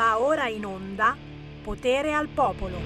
Va ora in onda Potere al Popolo.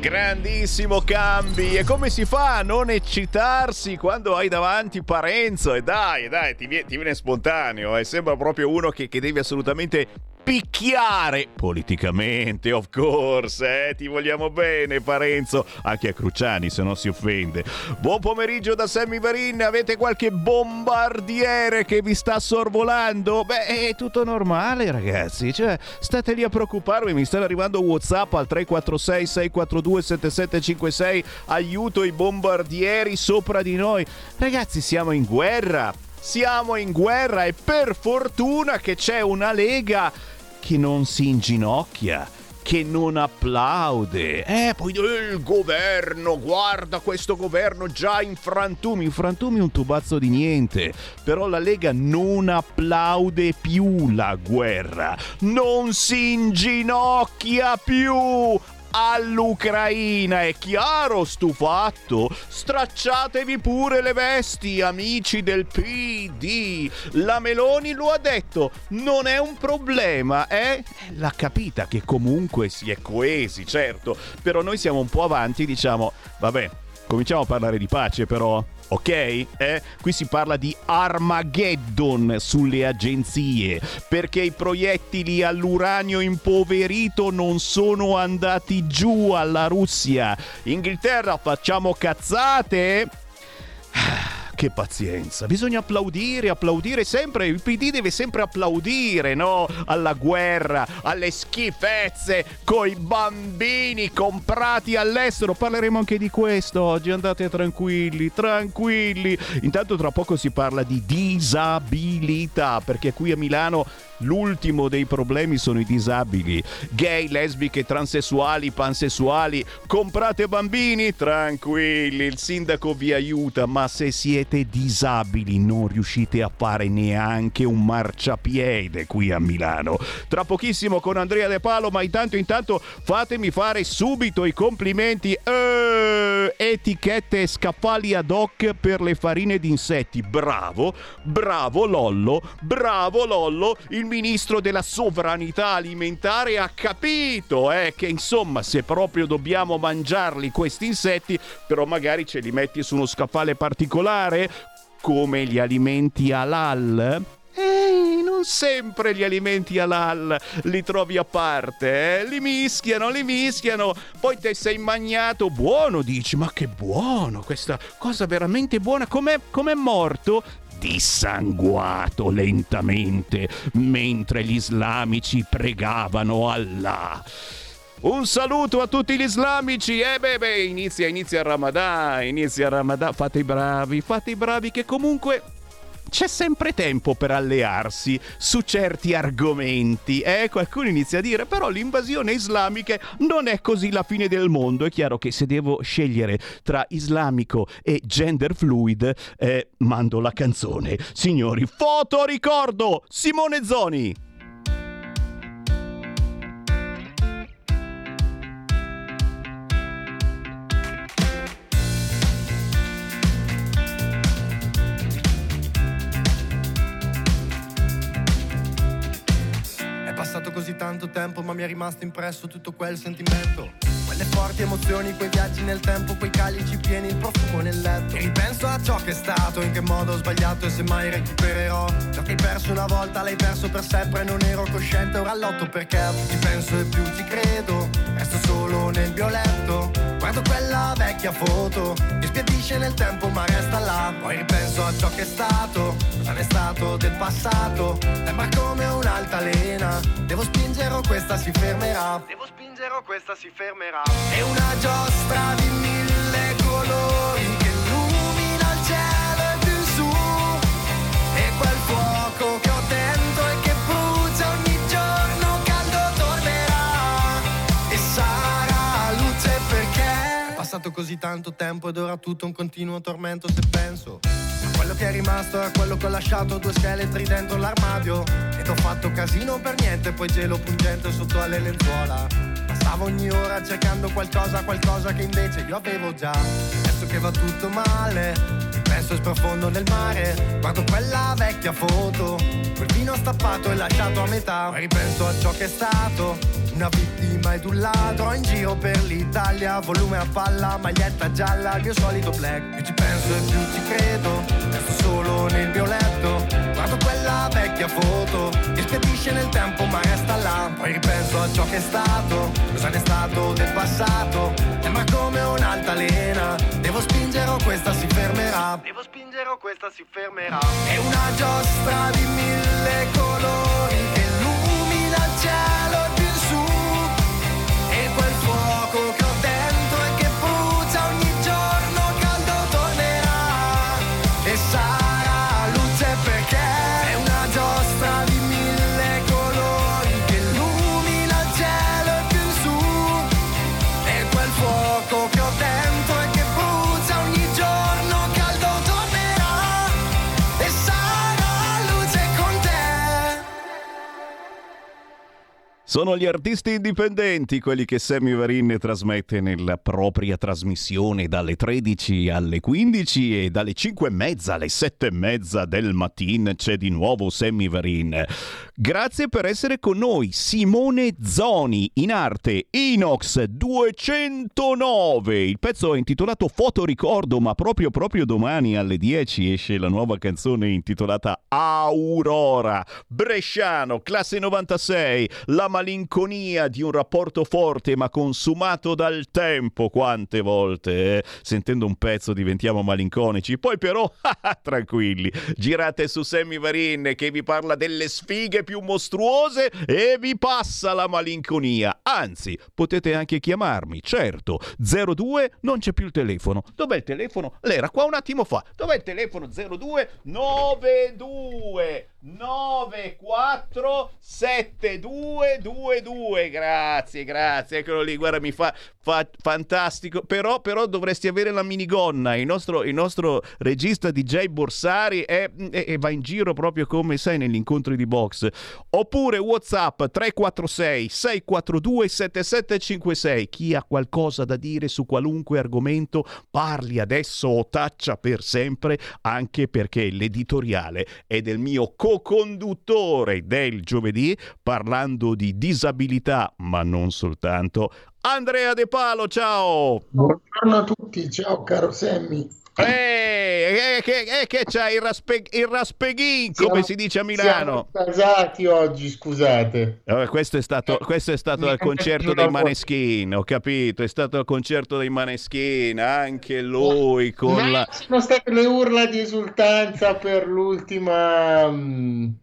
Grandissimo cambi! E come si fa a non eccitarsi quando hai davanti Parenzo? E dai, dai, ti viene, ti viene spontaneo, eh? sembra proprio uno che, che devi assolutamente picchiare politicamente, of course, eh? ti vogliamo bene Parenzo, anche a Cruciani se non si offende. Buon pomeriggio da Sammy Varin, avete qualche bombardiere che vi sta sorvolando? Beh, è tutto normale ragazzi, cioè state lì a preoccuparvi, mi stanno arrivando Whatsapp al 346 642 7756, aiuto i bombardieri sopra di noi. Ragazzi, siamo in guerra siamo in guerra e per fortuna che c'è una Lega che non si inginocchia che non applaude. Eh, poi il governo, guarda questo governo già in frantumi. In frantumi un tubazzo di niente. Però la Lega non applaude più la guerra. Non si inginocchia più all'Ucraina. È chiaro stu fatto? Stracciatevi pure le vesti, amici del PD. La Meloni lo ha detto, non è un problema, eh? L'ha capita che comunque si è coesi, certo, però noi siamo un po' avanti, diciamo, vabbè, cominciamo a parlare di pace però ok? Eh? Qui si parla di Armageddon sulle agenzie, perché i proiettili all'uranio impoverito non sono andati giù alla Russia. Inghilterra, facciamo cazzate? che pazienza, bisogna applaudire, applaudire sempre, il PD deve sempre applaudire, no? Alla guerra, alle schifezze, coi bambini comprati all'estero, parleremo anche di questo oggi, andate tranquilli, tranquilli. Intanto tra poco si parla di disabilità, perché qui a Milano L'ultimo dei problemi sono i disabili, gay, lesbiche, transessuali, pansessuali. Comprate bambini? Tranquilli, il sindaco vi aiuta, ma se siete disabili non riuscite a fare neanche un marciapiede qui a Milano. Tra pochissimo con Andrea De Palo, ma intanto intanto fatemi fare subito i complimenti. Eh, etichette e scaffali ad hoc per le farine d'insetti. Bravo, bravo Lollo, bravo Lollo. Il ministro della sovranità alimentare ha capito eh, che insomma se proprio dobbiamo mangiarli questi insetti, però magari ce li metti su uno scaffale particolare come gli alimenti halal. Ehi, non sempre gli alimenti halal li trovi a parte, eh? li mischiano, li mischiano, poi te sei magnato, buono dici, ma che buono, questa cosa veramente buona, com'è, com'è morto? dissanguato lentamente mentre gli islamici pregavano Allah. Un saluto a tutti gli islamici. Eh beh, beh, inizia, inizia il Ramadan, inizia il Ramadan. Fate i bravi, fate i bravi che comunque c'è sempre tempo per allearsi su certi argomenti. Eh, qualcuno inizia a dire, però l'invasione islamica non è così la fine del mondo. È chiaro che se devo scegliere tra islamico e gender fluid, eh, mando la canzone. Signori, foto ricordo! Simone Zoni! Tempo, ma mi è rimasto impresso tutto quel sentimento. Quelle forti emozioni, quei viaggi nel tempo, quei calici pieni, il profumo nel letto. E ripenso a ciò che è stato, in che modo ho sbagliato e se mai recupererò. Ciò che hai perso una volta, l'hai perso per sempre, non ero cosciente, ora lotto perché ci penso e più ci credo. Resto solo nel mio letto, guardo quella vecchia foto, mi spiadisce nel tempo ma resta là. Poi ripenso a ciò che è stato, ne è stato del passato. Sembra come un'altalena, devo spingere o questa si fermerà. Devo spingere o questa si fermerà. È una giostra di mille passato così tanto tempo ed ora tutto un continuo tormento se penso. A quello che è rimasto a quello che ho lasciato due scheletri dentro l'armadio. Ed ho fatto casino per niente, poi gelo pungente sotto alle lenzuola. Passavo ogni ora cercando qualcosa, qualcosa che invece io avevo già. Adesso che va tutto male, Ripenso e sprofondo nel mare, guardo quella vecchia foto, quel vino stappato e lasciato a metà. Ripenso a ciò che è stato, una vittima ed un ladro in giro per l'Italia, volume a palla, maglietta gialla, il mio solito black. Più ci penso e più ci credo, solo nel mio letto, guardo quella vecchia foto, che spedisce nel tempo ma resta là. Poi ripenso a ciò che è stato, cosa ne è stato del passato, sembra come un'altalena, devo spingere o questa si fermerà. Devo spingere o questa si fermerà. È una giostra di mille colori che illumina il cielo Sono gli artisti indipendenti, quelli che Sammy Varin trasmette nella propria trasmissione dalle 13 alle 15 e dalle 5 e mezza alle 7 e mezza del mattino c'è di nuovo Sammy Varin. Grazie per essere con noi, Simone Zoni, in arte Inox 209. Il pezzo è intitolato Fotoricordo, ma proprio proprio domani alle 10 esce la nuova canzone intitolata Aurora. Bresciano, classe 96, la malinconia di un rapporto forte ma consumato dal tempo. Quante volte, eh? Sentendo un pezzo diventiamo malinconici. Poi però, tranquilli, girate su Sammy Varin che vi parla delle sfighe più mostruose e vi passa la malinconia. Anzi, potete anche chiamarmi, certo. 02 non c'è più il telefono. Dov'è il telefono? L'era qua un attimo fa. Dov'è il telefono? 02 92 94 7222 grazie grazie eccolo lì guarda mi fa, fa fantastico. Però, però dovresti avere la minigonna il nostro, il nostro regista DJ Borsari è, è- è- va in giro proprio come sai negli incontri di box. Oppure whatsapp 346 642 7756 chi ha qualcosa da dire su qualunque argomento parli adesso o taccia per sempre anche perché l'editoriale è del mio co-conduttore del giovedì parlando di disabilità ma non soltanto Andrea De Palo ciao Buongiorno a tutti, ciao caro Sammy. eh, eh, che, eh, che c'hai il, raspe- il raspeghin come si dice a Milano Siamo casati oggi, scusate. Eh, questo è stato, questo è stato al concerto dei Maneskin, ho capito, è stato al concerto dei Maneskin, anche lui con Ma la... sono state le urla di esultanza per l'ultima mm, eh,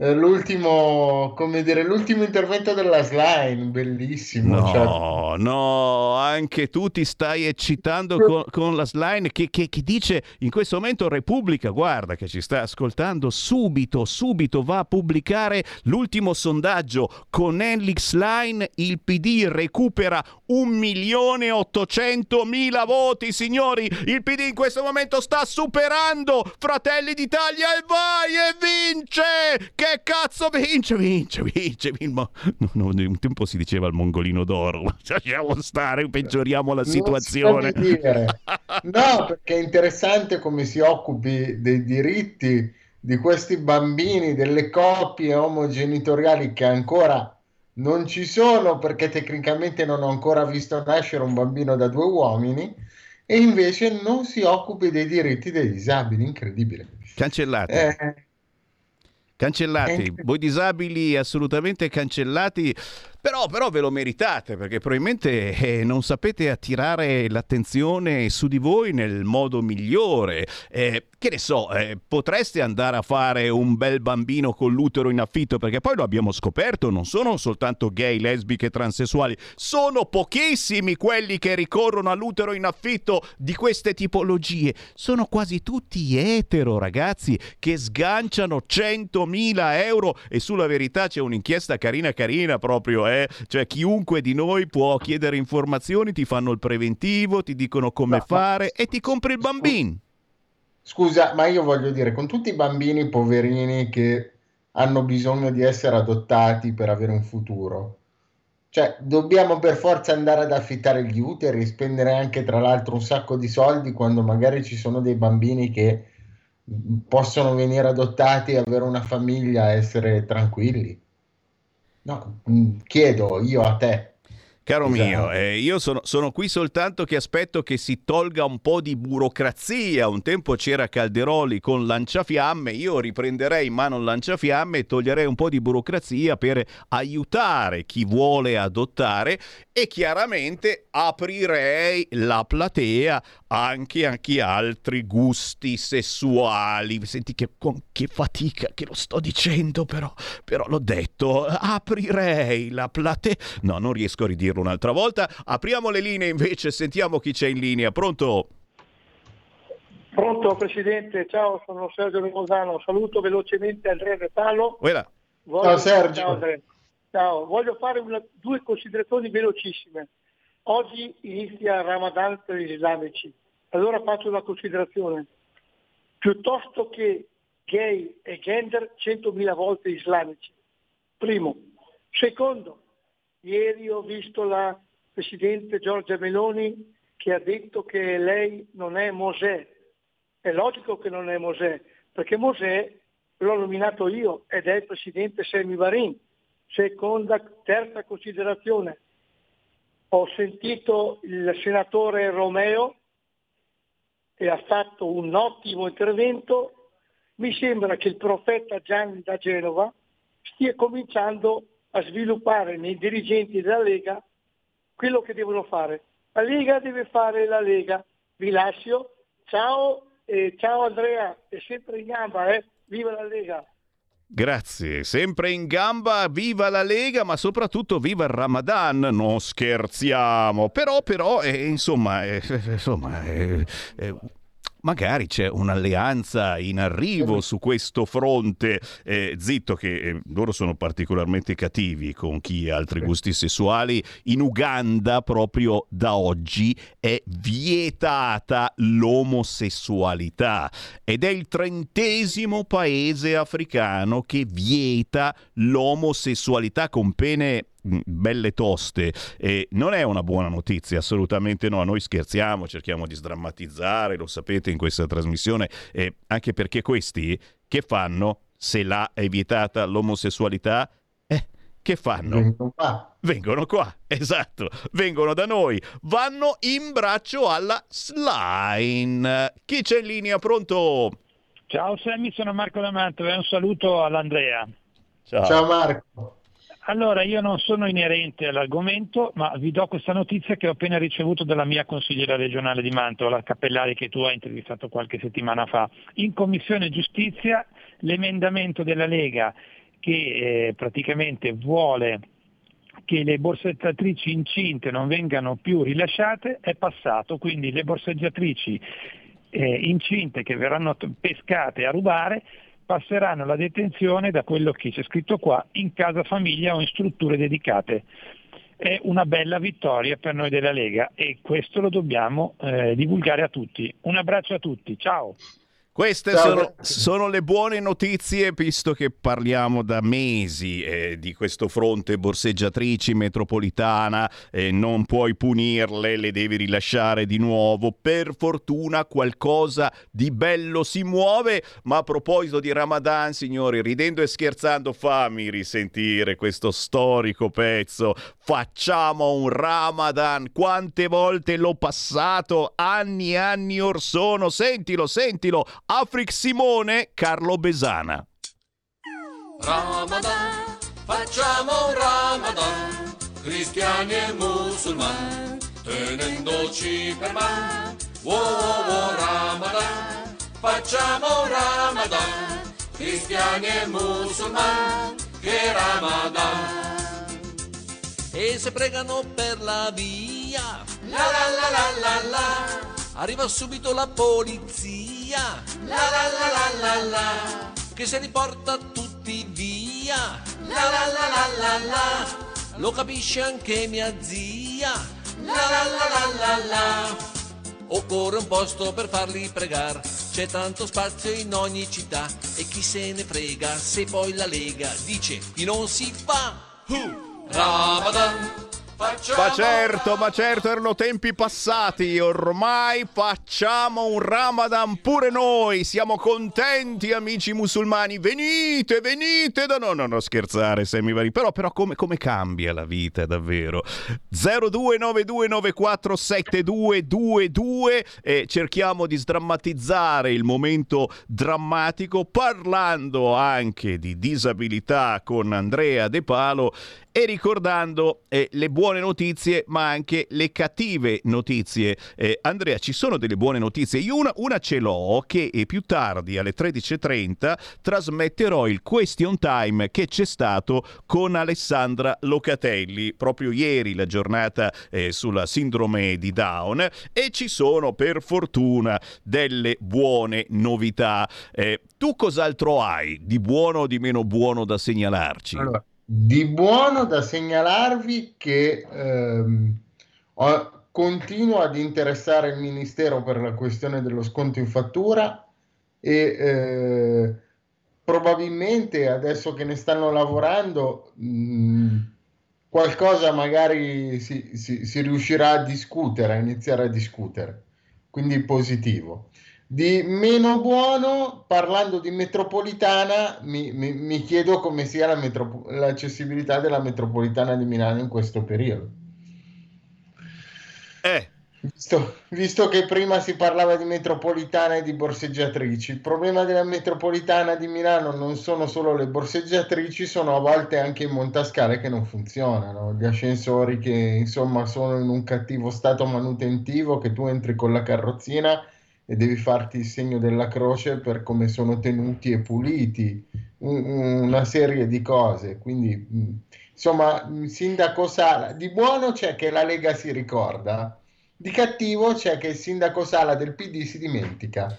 l'ultimo, come dire, l'ultimo intervento della Slime, bellissimo. cioè, No, no, anche tu ti stai eccitando con, con la slime che, che- che dice in questo momento Repubblica, guarda che ci sta ascoltando, subito, subito va a pubblicare l'ultimo sondaggio con Enlix Line, il PD recupera un milione e 800 mila voti, signori, il PD in questo momento sta superando Fratelli d'Italia e vai e vince! Che cazzo vince? Vince, vince, vince. Ma- no, no, un tempo si diceva il mongolino d'oro, lasciamo stare, peggioriamo la non situazione. dire. No, perché è interessante come si occupi dei diritti di questi bambini, delle coppie omogenitoriali che ancora non ci sono perché tecnicamente non ho ancora visto nascere un bambino da due uomini e invece non si occupi dei diritti dei disabili, incredibile. Cancellati. Eh, Cancellati, Eh. voi disabili assolutamente cancellati, però, però ve lo meritate perché probabilmente eh, non sapete attirare l'attenzione su di voi nel modo migliore. Eh, che ne so, eh, potreste andare a fare un bel bambino con l'utero in affitto perché poi lo abbiamo scoperto, non sono soltanto gay, lesbiche e transessuali, sono pochissimi quelli che ricorrono all'utero in affitto di queste tipologie, sono quasi tutti etero ragazzi che sganciano 100.000 euro e sulla verità c'è un'inchiesta carina carina proprio, eh? cioè chiunque di noi può chiedere informazioni, ti fanno il preventivo, ti dicono come fare e ti compri il bambino. Scusa, ma io voglio dire, con tutti i bambini poverini che hanno bisogno di essere adottati per avere un futuro, Cioè, dobbiamo per forza andare ad affittare gli uteri, spendere anche tra l'altro un sacco di soldi quando magari ci sono dei bambini che possono venire adottati, avere una famiglia, essere tranquilli. No, chiedo io a te. Caro esatto. mio, eh, io sono, sono, qui soltanto che aspetto che si tolga un po' di burocrazia. Un tempo c'era Calderoli con lanciafiamme, io riprenderei in mano il lanciafiamme e toglierei un po' di burocrazia per aiutare chi vuole adottare e chiaramente aprirei la platea anche a chi ha altri gusti sessuali. Senti che, con che fatica che lo sto dicendo, però, però l'ho detto, aprirei la platea. No, non riesco a ridirlo farlo un'altra volta. Apriamo le linee invece, sentiamo chi c'è in linea. Pronto? Pronto Presidente, ciao, sono Sergio Rimosano, saluto velocemente Andrea Repalo. Voglio... Ciao Sergio. Ciao, ciao. voglio fare una, due considerazioni velocissime. Oggi inizia il Ramadan per gli islamici, allora faccio una considerazione. Piuttosto che gay e gender, 100.000 volte islamici. Primo. Secondo, Ieri ho visto la Presidente Giorgia Meloni che ha detto che lei non è Mosè. È logico che non è Mosè, perché Mosè l'ho nominato io ed è il Presidente Semi Varin. Seconda, terza considerazione. Ho sentito il senatore Romeo che ha fatto un ottimo intervento. Mi sembra che il profeta Gianni da Genova stia cominciando a sviluppare nei dirigenti della Lega quello che devono fare. La Lega deve fare la Lega. Vi lascio. Ciao e ciao Andrea, è sempre in gamba, eh? Viva la Lega! Grazie, sempre in gamba, viva la Lega, ma soprattutto viva il Ramadan, non scherziamo. Però, però, eh, insomma, eh, insomma eh, eh magari c'è un'alleanza in arrivo su questo fronte. Eh, zitto che eh, loro sono particolarmente cattivi con chi ha altri gusti sessuali. In Uganda proprio da oggi è vietata l'omosessualità ed è il trentesimo paese africano che vieta l'omosessualità con pene belle toste e non è una buona notizia, assolutamente no. Noi scherziamo, cerchiamo di sdrammatizzare, lo sapete in questa trasmissione, eh, anche perché questi che fanno se là è vietata l'omosessualità? Eh, che fanno? Vengono qua. Vengono qua, esatto, vengono da noi, vanno in braccio alla slime. Chi c'è in linea? Pronto? Ciao Sammy, sono Marco D'Amato e un saluto all'Andrea. Ciao, Ciao Marco. Allora, io non sono inerente all'argomento, ma vi do questa notizia che ho appena ricevuto dalla mia consigliera regionale di Mantova, la Cappellari che tu hai intervistato qualche settimana fa. In Commissione Giustizia l'emendamento della Lega che eh, praticamente vuole che le borseggiatrici incinte non vengano più rilasciate è passato, quindi le borseggiatrici eh, incinte che verranno pescate a rubare passeranno la detenzione, da quello che c'è scritto qua, in casa famiglia o in strutture dedicate. È una bella vittoria per noi della Lega e questo lo dobbiamo eh, divulgare a tutti. Un abbraccio a tutti, ciao! Queste sono, sono, le buone notizie, visto che parliamo da mesi eh, di questo fronte borseggiatrici metropolitana, eh, non puoi punirle, le devi rilasciare di nuovo. Per fortuna qualcosa di bello si muove, ma a proposito di Ramadan, signori, ridendo e scherzando, fammi risentire questo storico pezzo. Facciamo un Ramadan, quante volte l'ho passato, anni e anni or sono, sentilo, sentilo Afric Simone, Carlo Besana. Ramadan, facciamo Ramadan, cristiani e musulmani, tenendoci per man. Wow, wow, wow, Ramadan, facciamo Ramadan, cristiani e musulmani, che Ramadan. E se pregano per la via, la la la la la la arriva subito la polizia, la la la la la la, che se li porta tutti via, la la la la la la, lo capisce anche mia zia, la la la la la la. Occorre un posto per farli pregare, c'è tanto spazio in ogni città e chi se ne frega se poi la Lega dice qui non si fa. Uh! Ramadan. Facciamo Ma certo, ma certo, erano tempi passati. Ormai facciamo un Ramadan pure noi. Siamo contenti, amici musulmani. Venite, venite. Da... No, no, no, scherzare, semivari. Però, però come, come cambia la vita, davvero? 0292947222 e cerchiamo di sdrammatizzare il momento drammatico parlando anche di disabilità con Andrea De Palo e ricordando eh, le buone notizie ma anche le cattive notizie. Eh, Andrea, ci sono delle buone notizie. Io una, una ce l'ho che eh, più tardi alle 13.30 trasmetterò il question time che c'è stato con Alessandra Locatelli proprio ieri la giornata eh, sulla sindrome di Down e ci sono per fortuna delle buone novità. Eh, tu cos'altro hai di buono o di meno buono da segnalarci? Allora, di buono da segnalarvi che ehm, ho- continuo ad interessare il Ministero per la questione dello sconto in fattura e eh, probabilmente adesso che ne stanno lavorando mh, qualcosa magari si, si- si riuscirà a discutere, a iniziare a discutere, quindi positivo. Di meno buono, parlando di metropolitana, mi, mi- mi chiedo come sia la metro- l'accessibilità della metropolitana di Milano in questo periodo. Eh, Visto, visto che prima si parlava di metropolitana e di borseggiatrici, il problema della metropolitana di Milano non sono solo le borseggiatrici, sono a volte anche i montascale che non funzionano, gli ascensori che insomma sono in un cattivo stato manutentivo, che tu entri con la carrozzina e devi farti il segno della croce per come sono tenuti e puliti, un- una serie di cose. Quindi, mh, insomma, mh, Sindaco Sala, di buono c'è che la Lega si ricorda. Di cattivo c'è che il sindaco Sala del PD si dimentica.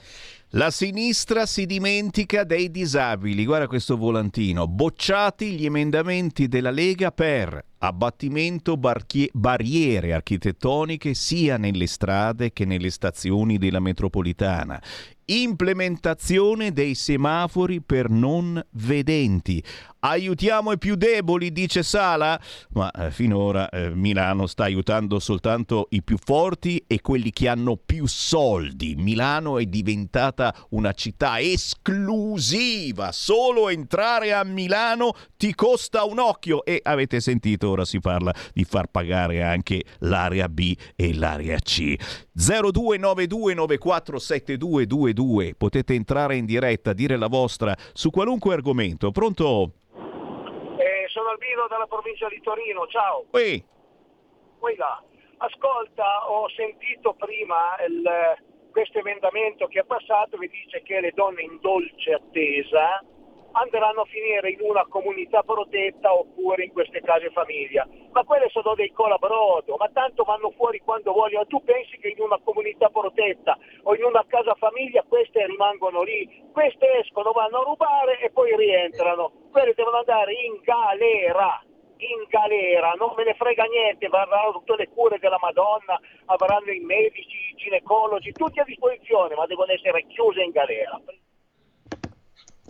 La sinistra si dimentica dei disabili. Guarda questo volantino. Bocciati gli emendamenti della Lega per abbattimento barchie- barriere architettoniche sia nelle strade che nelle stazioni della metropolitana. Implementazione dei semafori per non vedenti. Aiutiamo i più deboli, dice Sala, ma eh, finora eh, Milano sta aiutando soltanto i più forti e quelli che hanno più soldi. Milano è diventata una città esclusiva, solo entrare a Milano ti costa un occhio e avete sentito ora si parla di far pagare anche l'area B e l'area C. 0292947222 potete entrare in diretta, dire la vostra su qualunque argomento. Pronto? Eh, sono Albino dalla provincia di Torino, ciao. Ui. Poi là. Ascolta, ho sentito prima il- questo emendamento che è passato che dice che le donne in dolce attesa andranno a finire in una comunità protetta oppure in queste case famiglia. Ma quelle sono dei colabrodo, ma tanto vanno fuori quando vogliono. Tu pensi che in una comunità protetta o in una casa famiglia queste rimangono lì, queste escono, vanno a rubare e poi rientrano. Quelle devono andare in galera in galera, non me ne frega niente, avranno tutte le cure della Madonna, avranno i medici, i ginecologi, tutti a disposizione, ma devono essere chiuse in galera.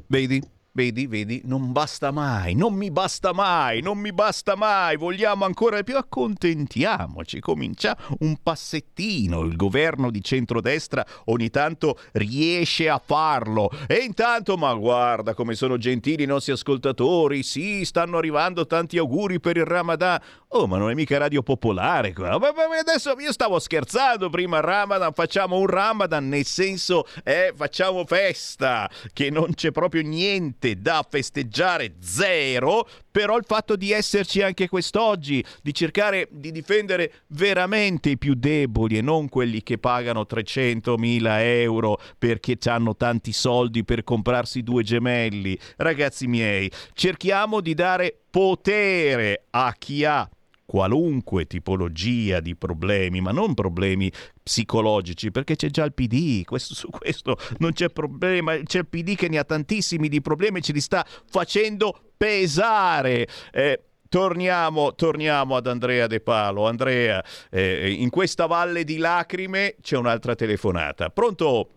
Vedi? Vedi, vedi, non basta mai, non mi basta mai, non mi basta mai, vogliamo ancora più, accontentiamoci, comincia un passettino, il governo di centrodestra ogni tanto riesce a farlo. E intanto, ma guarda come sono gentili i nostri ascoltatori, sì, stanno arrivando tanti auguri per il Ramadan, oh ma non è mica radio popolare qua, ma- ma adesso io stavo scherzando prima Ramadan, facciamo un Ramadan nel senso, eh, facciamo festa, che non c'è proprio niente da festeggiare, zero, però il fatto di esserci anche quest'oggi, di cercare di difendere veramente i più deboli e non quelli che pagano 300.000 euro perché hanno tanti soldi per comprarsi due gemelli. Ragazzi miei, cerchiamo di dare potere a chi ha qualunque tipologia di problemi, ma non problemi psicologici, perché c'è già il PD, questo, su questo non c'è problema, c'è il PD che ne ha tantissimi di problemi e ce li sta facendo pesare. Eh, Torniamo, torniamo ad Andrea De Palo. Andrea, eh, in questa valle di lacrime c'è un'altra telefonata. Pronto?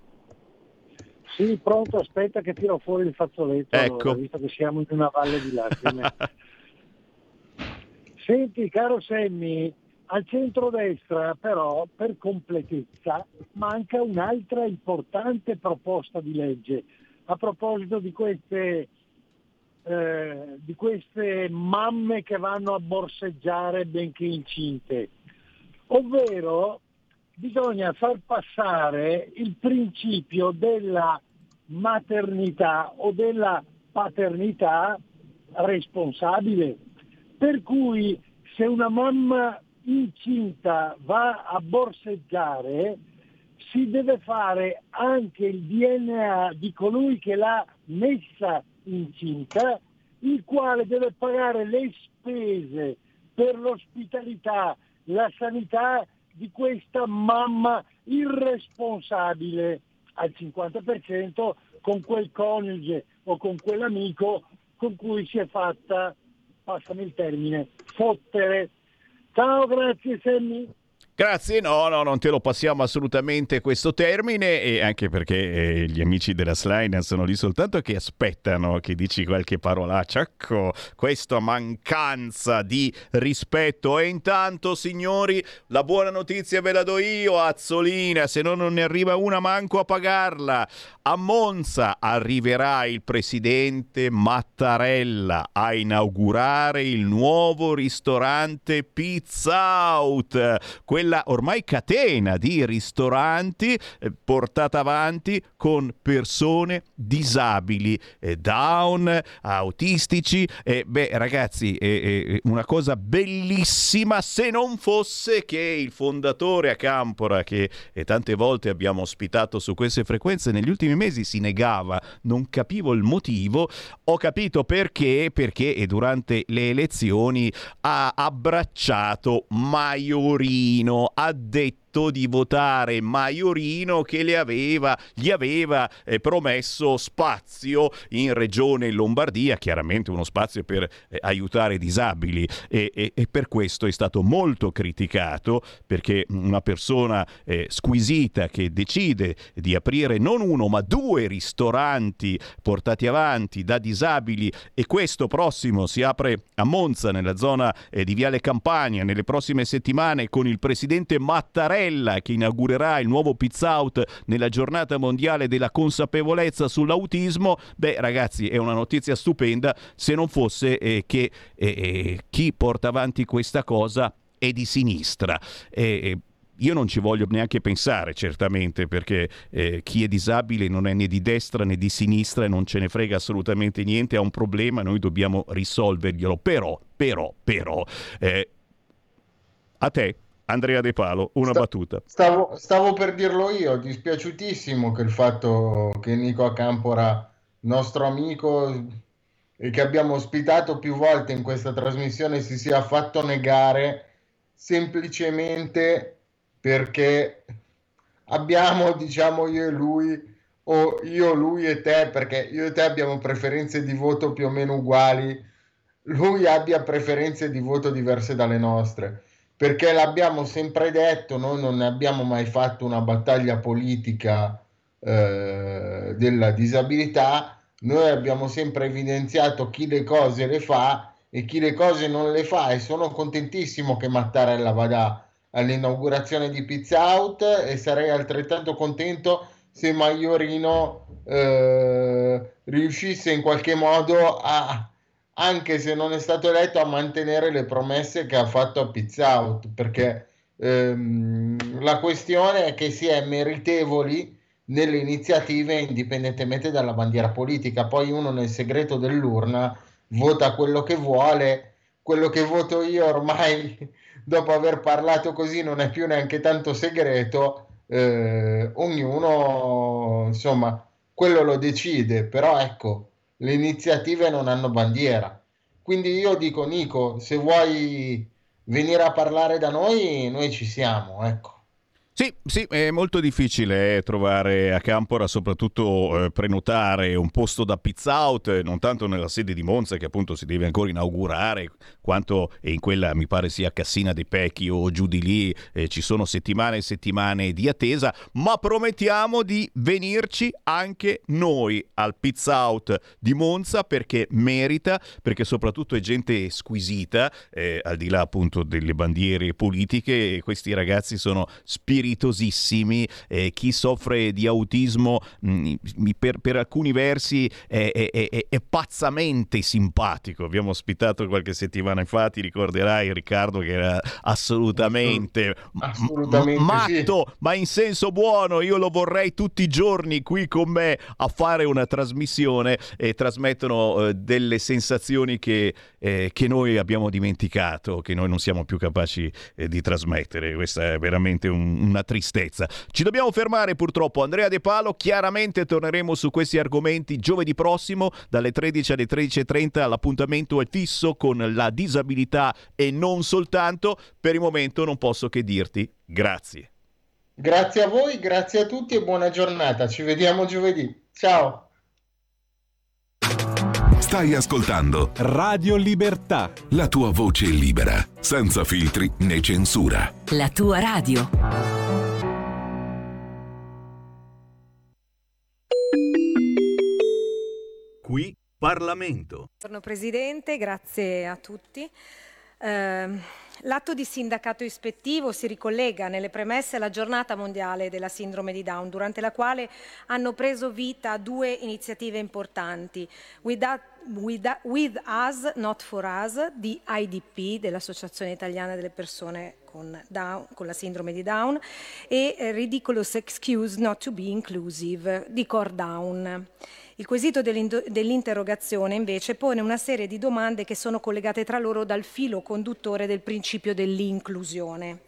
Sì, pronto, aspetta che tiro fuori il fazzoletto, Ecco. allora, visto che siamo in una valle di lacrime. Senti, caro Semmi, al centrodestra però, per completezza, manca un'altra importante proposta di legge a proposito di queste, eh, di queste mamme che vanno a borseggiare benché incinte, ovvero bisogna far passare il principio della maternità o della paternità responsabile. Per cui se una mamma incinta va a borseggiare, si deve fare anche il DNA di colui che l'ha messa incinta, il quale deve pagare le spese per l'ospitalità, la sanità di questa mamma irresponsabile al 50% con quel coniuge o con quell'amico con cui si è fatta, passami il termine, fottere. Ciao, grazie Sammy. Grazie, no, no, non te lo passiamo assolutamente questo termine e anche perché eh, gli amici della Slime sono lì soltanto che aspettano che dici qualche parolaccia. Ecco, questa mancanza di rispetto. E intanto, signori, la buona notizia ve la do io, Azzolina, se no non ne arriva una manco a pagarla. A Monza arriverà il presidente Mattarella a inaugurare il nuovo ristorante Pizza Out quella ormai catena di ristoranti eh, portata avanti con persone disabili, eh, down, autistici. Eh, beh, ragazzi, è una cosa bellissima se non fosse che il fondatore a Campora, che eh, tante volte abbiamo ospitato su queste frequenze, negli ultimi mesi si negava, non capivo il motivo, ho capito perché, perché durante le elezioni ha abbracciato Maiorino Marino ha detto diritto di votare Maiorino che le aveva, gli aveva eh, promesso spazio in regione Lombardia, chiaramente uno spazio per eh, aiutare i disabili e, e, e, per questo è stato molto criticato perché una persona eh, squisita che decide di aprire non uno ma due ristoranti portati avanti da disabili e questo prossimo si apre a Monza nella zona eh, di Viale Campania nelle prossime settimane con il presidente Mattarella Mattarella che inaugurerà il nuovo Pizza Out nella giornata mondiale della consapevolezza sull'autismo, beh ragazzi è una notizia stupenda se non fosse eh, che eh, eh chi porta avanti questa cosa è di sinistra. Eh, io non ci voglio neanche pensare, certamente, perché eh, chi è disabile non è né di destra né di sinistra e non ce ne frega assolutamente niente, ha un problema, noi dobbiamo risolverglielo. Però, però, però, eh, a te Andrea De Palo, una Sta, battuta. Stavo, stavo, per dirlo io, dispiaciutissimo che il fatto che Nico Acampora, nostro amico e che abbiamo ospitato più volte in questa trasmissione, si sia fatto negare semplicemente perché abbiamo, diciamo, io e lui, o io, lui e te, perché io e te abbiamo preferenze di voto più o meno uguali, lui abbia preferenze di voto diverse dalle nostre perché l'abbiamo sempre detto, noi non abbiamo mai fatto una battaglia politica eh, della disabilità, noi abbiamo sempre evidenziato chi le cose le fa e chi le cose non le fa. E sono contentissimo che Mattarella vada all'inaugurazione di Pizza Out e sarei altrettanto contento se Maiorino eh, riuscisse in qualche modo a anche se non è stato eletto, a mantenere le promesse che ha fatto a Pizza Out, perché ehm, la questione è che si è meritevoli nelle iniziative indipendentemente dalla bandiera politica. Poi uno nel segreto dell'urna vota quello che vuole, quello che voto io ormai dopo aver parlato così non è più neanche tanto segreto, eh, ognuno insomma quello lo decide, però ecco le iniziative non hanno bandiera. Quindi io dico, Nico, se vuoi venire a parlare da noi, noi ci siamo, ecco. Sì, sì, è molto difficile eh, trovare a Campora, soprattutto eh, prenotare un posto da pizza out, eh, non tanto nella sede di Monza che appunto si deve ancora inaugurare, quanto in quella mi pare sia Cassina dei Pecchi o giù di lì, eh, ci sono settimane e settimane di attesa, ma promettiamo di venirci anche noi al pizza out di Monza perché merita, perché soprattutto è gente squisita, eh, al di là appunto delle bandiere politiche, questi ragazzi sono spirituali spiritosissimi, eh, chi soffre di autismo mh, mm, per, per, alcuni versi è, è, è, è, pazzamente simpatico. Abbiamo ospitato qualche settimana fa, ti ricorderai Riccardo che era assolutamente, assolutamente m- matto, sì. ma in senso buono. Io lo vorrei tutti i giorni qui con me a fare una trasmissione e trasmettono eh, delle sensazioni che, eh, che, noi abbiamo dimenticato, che noi non siamo più capaci eh, di trasmettere. Questa è veramente un, una tristezza. Ci dobbiamo fermare purtroppo. Andrea De Palo, chiaramente torneremo su questi argomenti giovedì prossimo dalle 13 alle 13.30. L'appuntamento è fisso con la disabilità e non soltanto. Per il momento non posso che dirti grazie. Grazie a voi, grazie a tutti e buona giornata. Ci vediamo giovedì. Ciao. Stai ascoltando Radio Libertà. La tua voce libera, senza filtri né censura. La tua radio. Qui Parlamento. Buongiorno Presidente, grazie a tutti. Eh, L'atto di sindacato ispettivo si ricollega nelle premesse alla giornata mondiale della sindrome di Down, durante la quale hanno preso vita due iniziative importanti. With, with, with Us, Not For Us, di IDP, dell'Associazione Italiana delle Persone con, Down, con la sindrome di Down, e Ridiculous Excuse Not To Be Inclusive, di Core Down. Il quesito dell'interrogazione invece pone una serie di domande che sono collegate tra loro dal filo conduttore del principio dell'inclusione.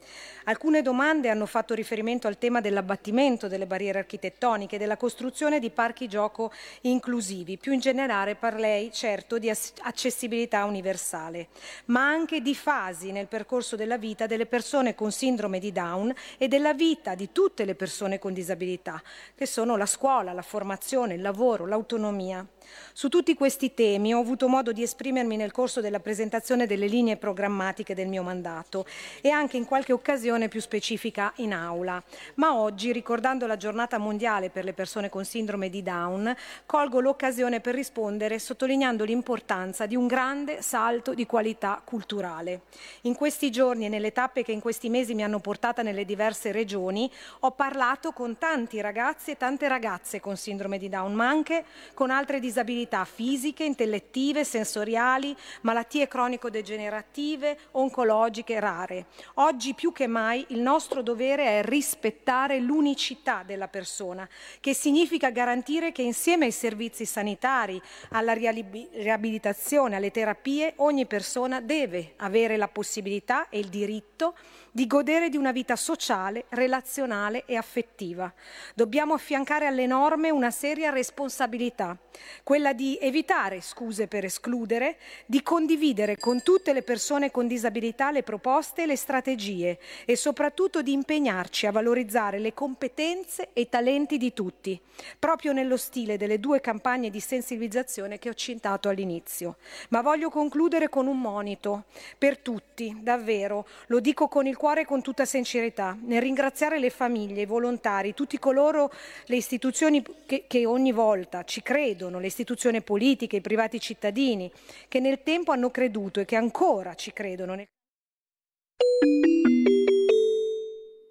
Alcune domande hanno fatto riferimento al tema dell'abbattimento delle barriere architettoniche, della costruzione di parchi gioco inclusivi. Più in generale parlei certo di accessibilità universale, ma anche di fasi nel percorso della vita delle persone con sindrome di Down e della vita di tutte le persone con disabilità, che sono la scuola, la formazione, il lavoro, l'autonomia. Su tutti questi temi ho avuto modo di esprimermi nel corso della presentazione delle linee programmatiche del mio mandato e anche in qualche occasione più specifica in aula. Ma oggi, ricordando la giornata mondiale per le persone con sindrome di Down, colgo l'occasione per rispondere sottolineando l'importanza di un grande salto di qualità culturale. In questi giorni e nelle tappe che in questi mesi mi hanno portata nelle diverse regioni, ho parlato con tanti ragazzi e tante ragazze con sindrome di Down, ma anche con altre disabilità disabilità fisiche, intellettive, sensoriali, malattie cronico-degenerative, oncologiche rare. Oggi più che mai il nostro dovere è rispettare l'unicità della persona, che significa garantire che insieme ai servizi sanitari, alla riabilitazione, alle terapie, ogni persona deve avere la possibilità e il diritto di godere di una vita sociale, relazionale e affettiva. Dobbiamo affiancare alle norme una seria responsabilità, quella di evitare scuse per escludere, di condividere con tutte le persone con disabilità le proposte e le strategie e soprattutto di impegnarci a valorizzare le competenze e i talenti di tutti, proprio nello stile delle due campagne di sensibilizzazione che ho citato all'inizio. Ma voglio concludere con un monito per tutti, davvero, lo dico con il cuore con tutta sincerità nel ringraziare le famiglie, i volontari, tutti coloro, le istituzioni che, che ogni volta ci credono, le istituzioni politiche, i privati cittadini, che nel tempo hanno creduto e che ancora ci credono.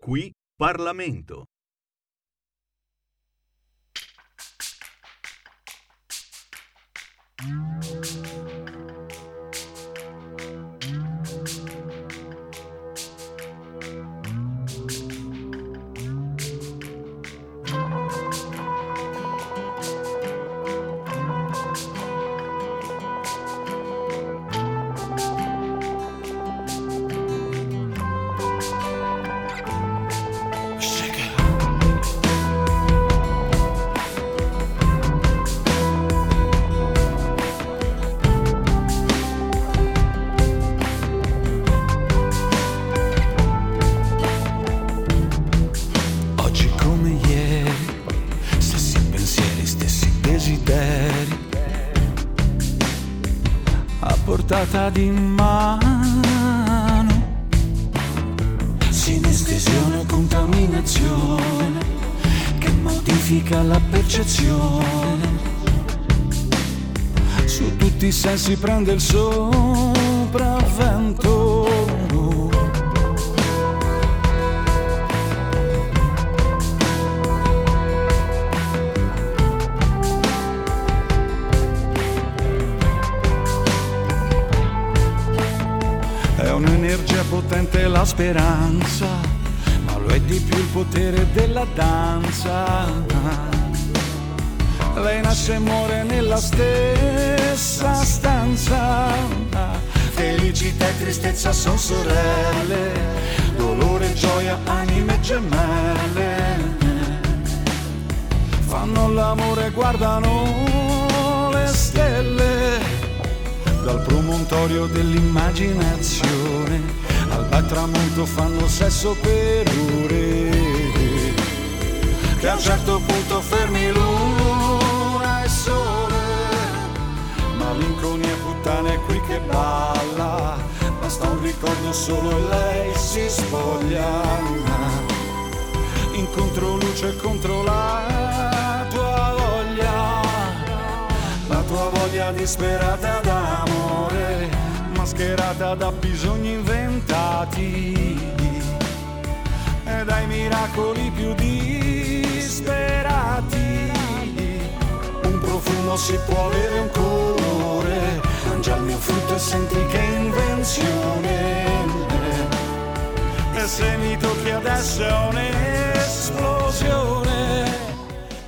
Qui Parlamento. Mm. Portata di mano. Sinestesione, contaminazione che modifica la percezione. Su tutti i sensi prende il sopravvento. Speranza, ma lo è di più il potere della danza. Lei nasce e muore nella stessa stanza. Felicità e tristezza sono sorelle, dolore e gioia, anime gemelle. Fanno l'amore e guardano le stelle dal promontorio dell'immaginazione bel tramonto fanno sesso per ore. Che a un certo punto fermi luna e sole. Malinconia puttana è qui che balla. Basta un ricordo solo e lei si spoglia. Incontro luce contro la tua voglia. La tua voglia disperata d'amore, mascherata da bisogni inventati e dai miracoli più disperati. Un profumo si può avere un colore, mangia il mio frutto e senti che invenzione. E se mi tocchi adesso è un'esplosione.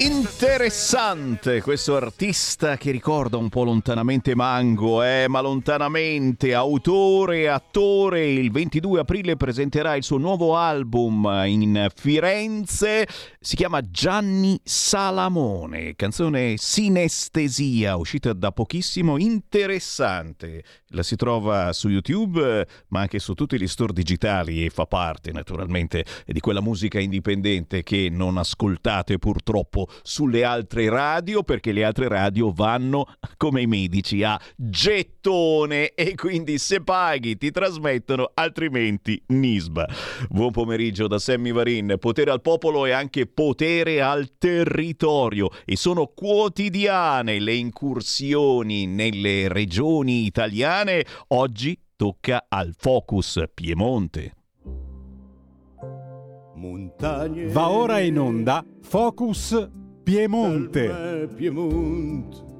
Interessante questo artista che ricorda un po' lontanamente Mango, eh, ma lontanamente autore attore. Il 22 aprile presenterà il suo nuovo album in Firenze. Si chiama Gianni Salamone, canzone Sinestesia, uscita da pochissimo. Interessante. La si trova su YouTube, ma anche su tutti gli store digitali e fa parte naturalmente di quella musica indipendente che non ascoltate purtroppo sulle altre radio perché le altre radio vanno come i medici a gettone e quindi se paghi ti trasmettono altrimenti nisba. Buon pomeriggio da Sammy Varin. Potere al popolo e anche potere al territorio e sono quotidiane le incursioni nelle regioni italiane. Oggi tocca al Focus Piemonte. Montagne. Va ora in onda Focus Piemonte. Piemonte.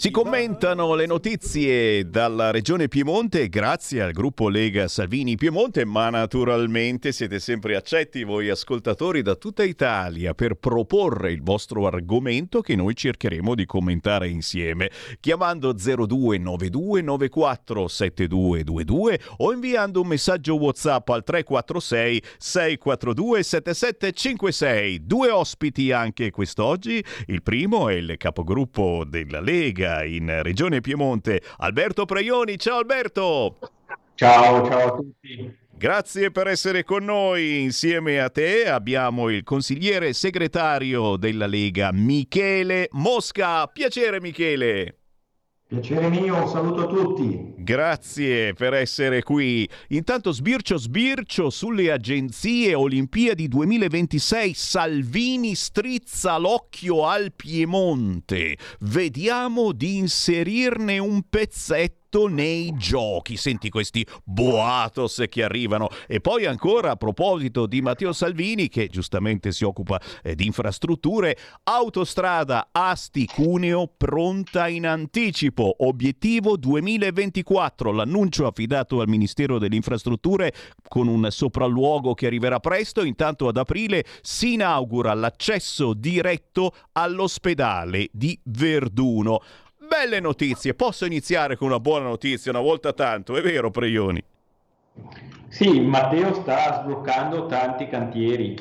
Si commentano le notizie dalla regione Piemonte grazie al gruppo Lega Salvini Piemonte, ma naturalmente siete sempre accetti voi ascoltatori da tutta Italia per proporre il vostro argomento che noi cercheremo di commentare insieme, chiamando 0292947222 o inviando un messaggio WhatsApp al 346 642 7756. Due ospiti anche quest'oggi. Il primo è il capogruppo della Lega in Regione Piemonte, Alberto Preioni. Ciao Alberto! Ciao, ciao a tutti. Grazie per essere con noi. Insieme a te abbiamo il consigliere segretario della Lega, Michele Mosca. Piacere Michele. Piacere mio, un saluto a tutti. Grazie per essere qui. Intanto sbircio sbircio sulle agenzie Olimpiadi 2026 Salvini strizza l'occhio al Piemonte. Vediamo di inserirne un pezzetto nei giochi. Senti questi boatos che arrivano. E poi ancora a proposito di Matteo Salvini, che giustamente si occupa eh, di infrastrutture, autostrada Asti Cuneo pronta in anticipo. Obiettivo 2024. L'annuncio affidato al Ministero delle Infrastrutture con un sopralluogo che arriverà presto. Intanto ad aprile si inaugura l'accesso diretto all'ospedale di Verduno belle notizie. Posso iniziare con una buona notizia una volta tanto, è vero, Preioni? Sì, Matteo sta sbloccando tanti cantieri.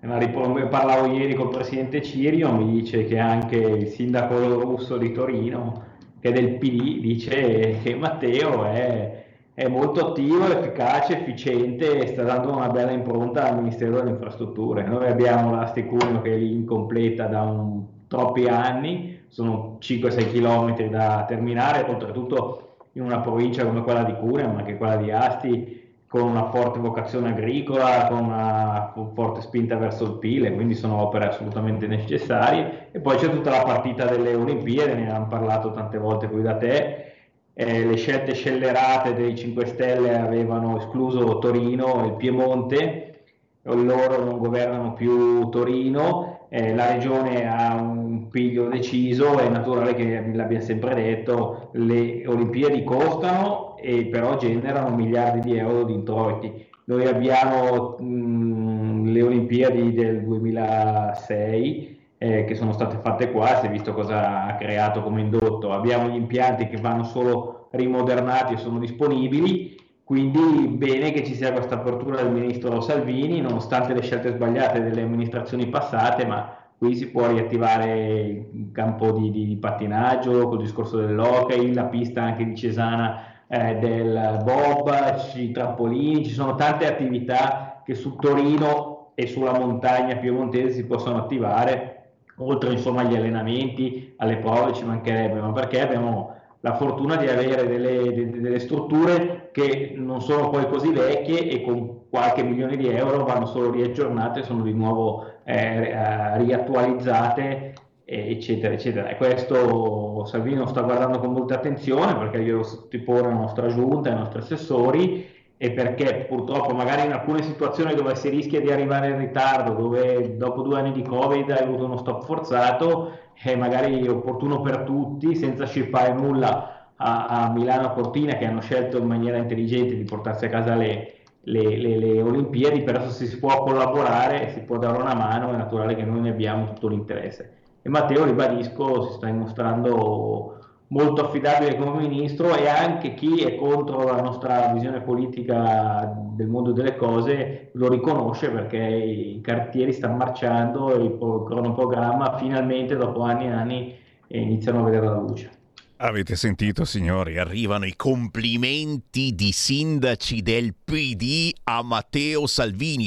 Parlavo ieri col presidente Cirio, mi dice che anche il sindaco russo di Torino, che è del PD, dice che Matteo è, è molto attivo, efficace, efficiente e sta dando una bella impronta al Ministero delle Infrastrutture. Noi abbiamo la Stecunio che è incompleta da un, troppi anni, sono 5-6 km da terminare, oltretutto in una provincia come quella di Cuneo, ma anche quella di Asti, con una forte vocazione agricola, con una forte spinta verso il PIL, quindi sono opere assolutamente necessarie. E poi c'è tutta la partita delle Olimpiadi, ne abbiamo parlato tante volte qui da te. Eh, le scelte scellerate dei 5 Stelle avevano escluso Torino e il Piemonte, loro non governano più Torino, eh, la regione ha un piglio deciso, è naturale che l'abbia sempre detto, le Olimpiadi costano e però generano miliardi di euro di introiti. Noi abbiamo mh, le Olimpiadi del 2006 eh, che sono state fatte qua, si è visto cosa ha creato come indotto, abbiamo gli impianti che vanno solo rimodernati e sono disponibili, quindi bene che ci sia questa apertura del ministro Salvini, nonostante le scelte sbagliate delle amministrazioni passate, ma qui si può riattivare il campo di, di, di pattinaggio, col discorso dell'hockey, la pista anche di Cesana eh, del bob, i trampolini, ci sono tante attività che su Torino e sulla montagna piemontese si possono attivare, oltre insomma agli allenamenti, alle prove ci mancherebbe, ma perché abbiamo la fortuna di avere delle, delle, strutture che non sono poi così vecchie e con qualche milione di euro vanno solo riaggiornate, sono di nuovo eh, riattualizzate, eccetera, eccetera. E questo Salvini lo sta guardando con molta attenzione perché glielo sottopone alla nostra giunta, ai nostri assessori e perché purtroppo magari in alcune situazioni dove si rischia di arrivare in ritardo, dove dopo due anni di Covid hai avuto uno stop forzato, è magari opportuno per tutti, senza scippare nulla a, a Milano Cortina che hanno scelto in maniera intelligente di portarsi a casa le, le, le, le Olimpiadi, però se si può collaborare si può dare una mano è naturale che noi ne abbiamo tutto l'interesse. E Matteo, ribadisco, si sta dimostrando molto affidabile come ministro e anche chi è contro la nostra visione politica del mondo delle cose lo riconosce perché i cartieri stanno marciando e il cronoprogramma finalmente dopo anni e anni iniziano a vedere la luce. Avete sentito signori, arrivano i complimenti di sindaci del PD a Matteo Salvini.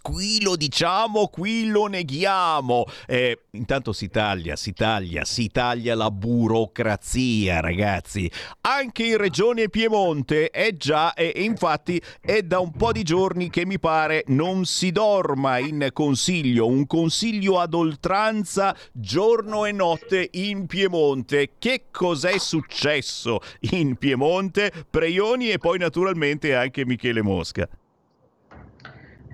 Qui lo diciamo, qui lo neghiamo. Eh, intanto si taglia, si taglia, si taglia la burocrazia, ragazzi. Anche in Regione Piemonte è già, e infatti è da un po' di giorni che mi pare non si dorma in consiglio, un consiglio ad oltranza giorno e notte in Piemonte. Che cosa cos'è successo in Piemonte, Preioni e poi naturalmente anche Michele Mosca.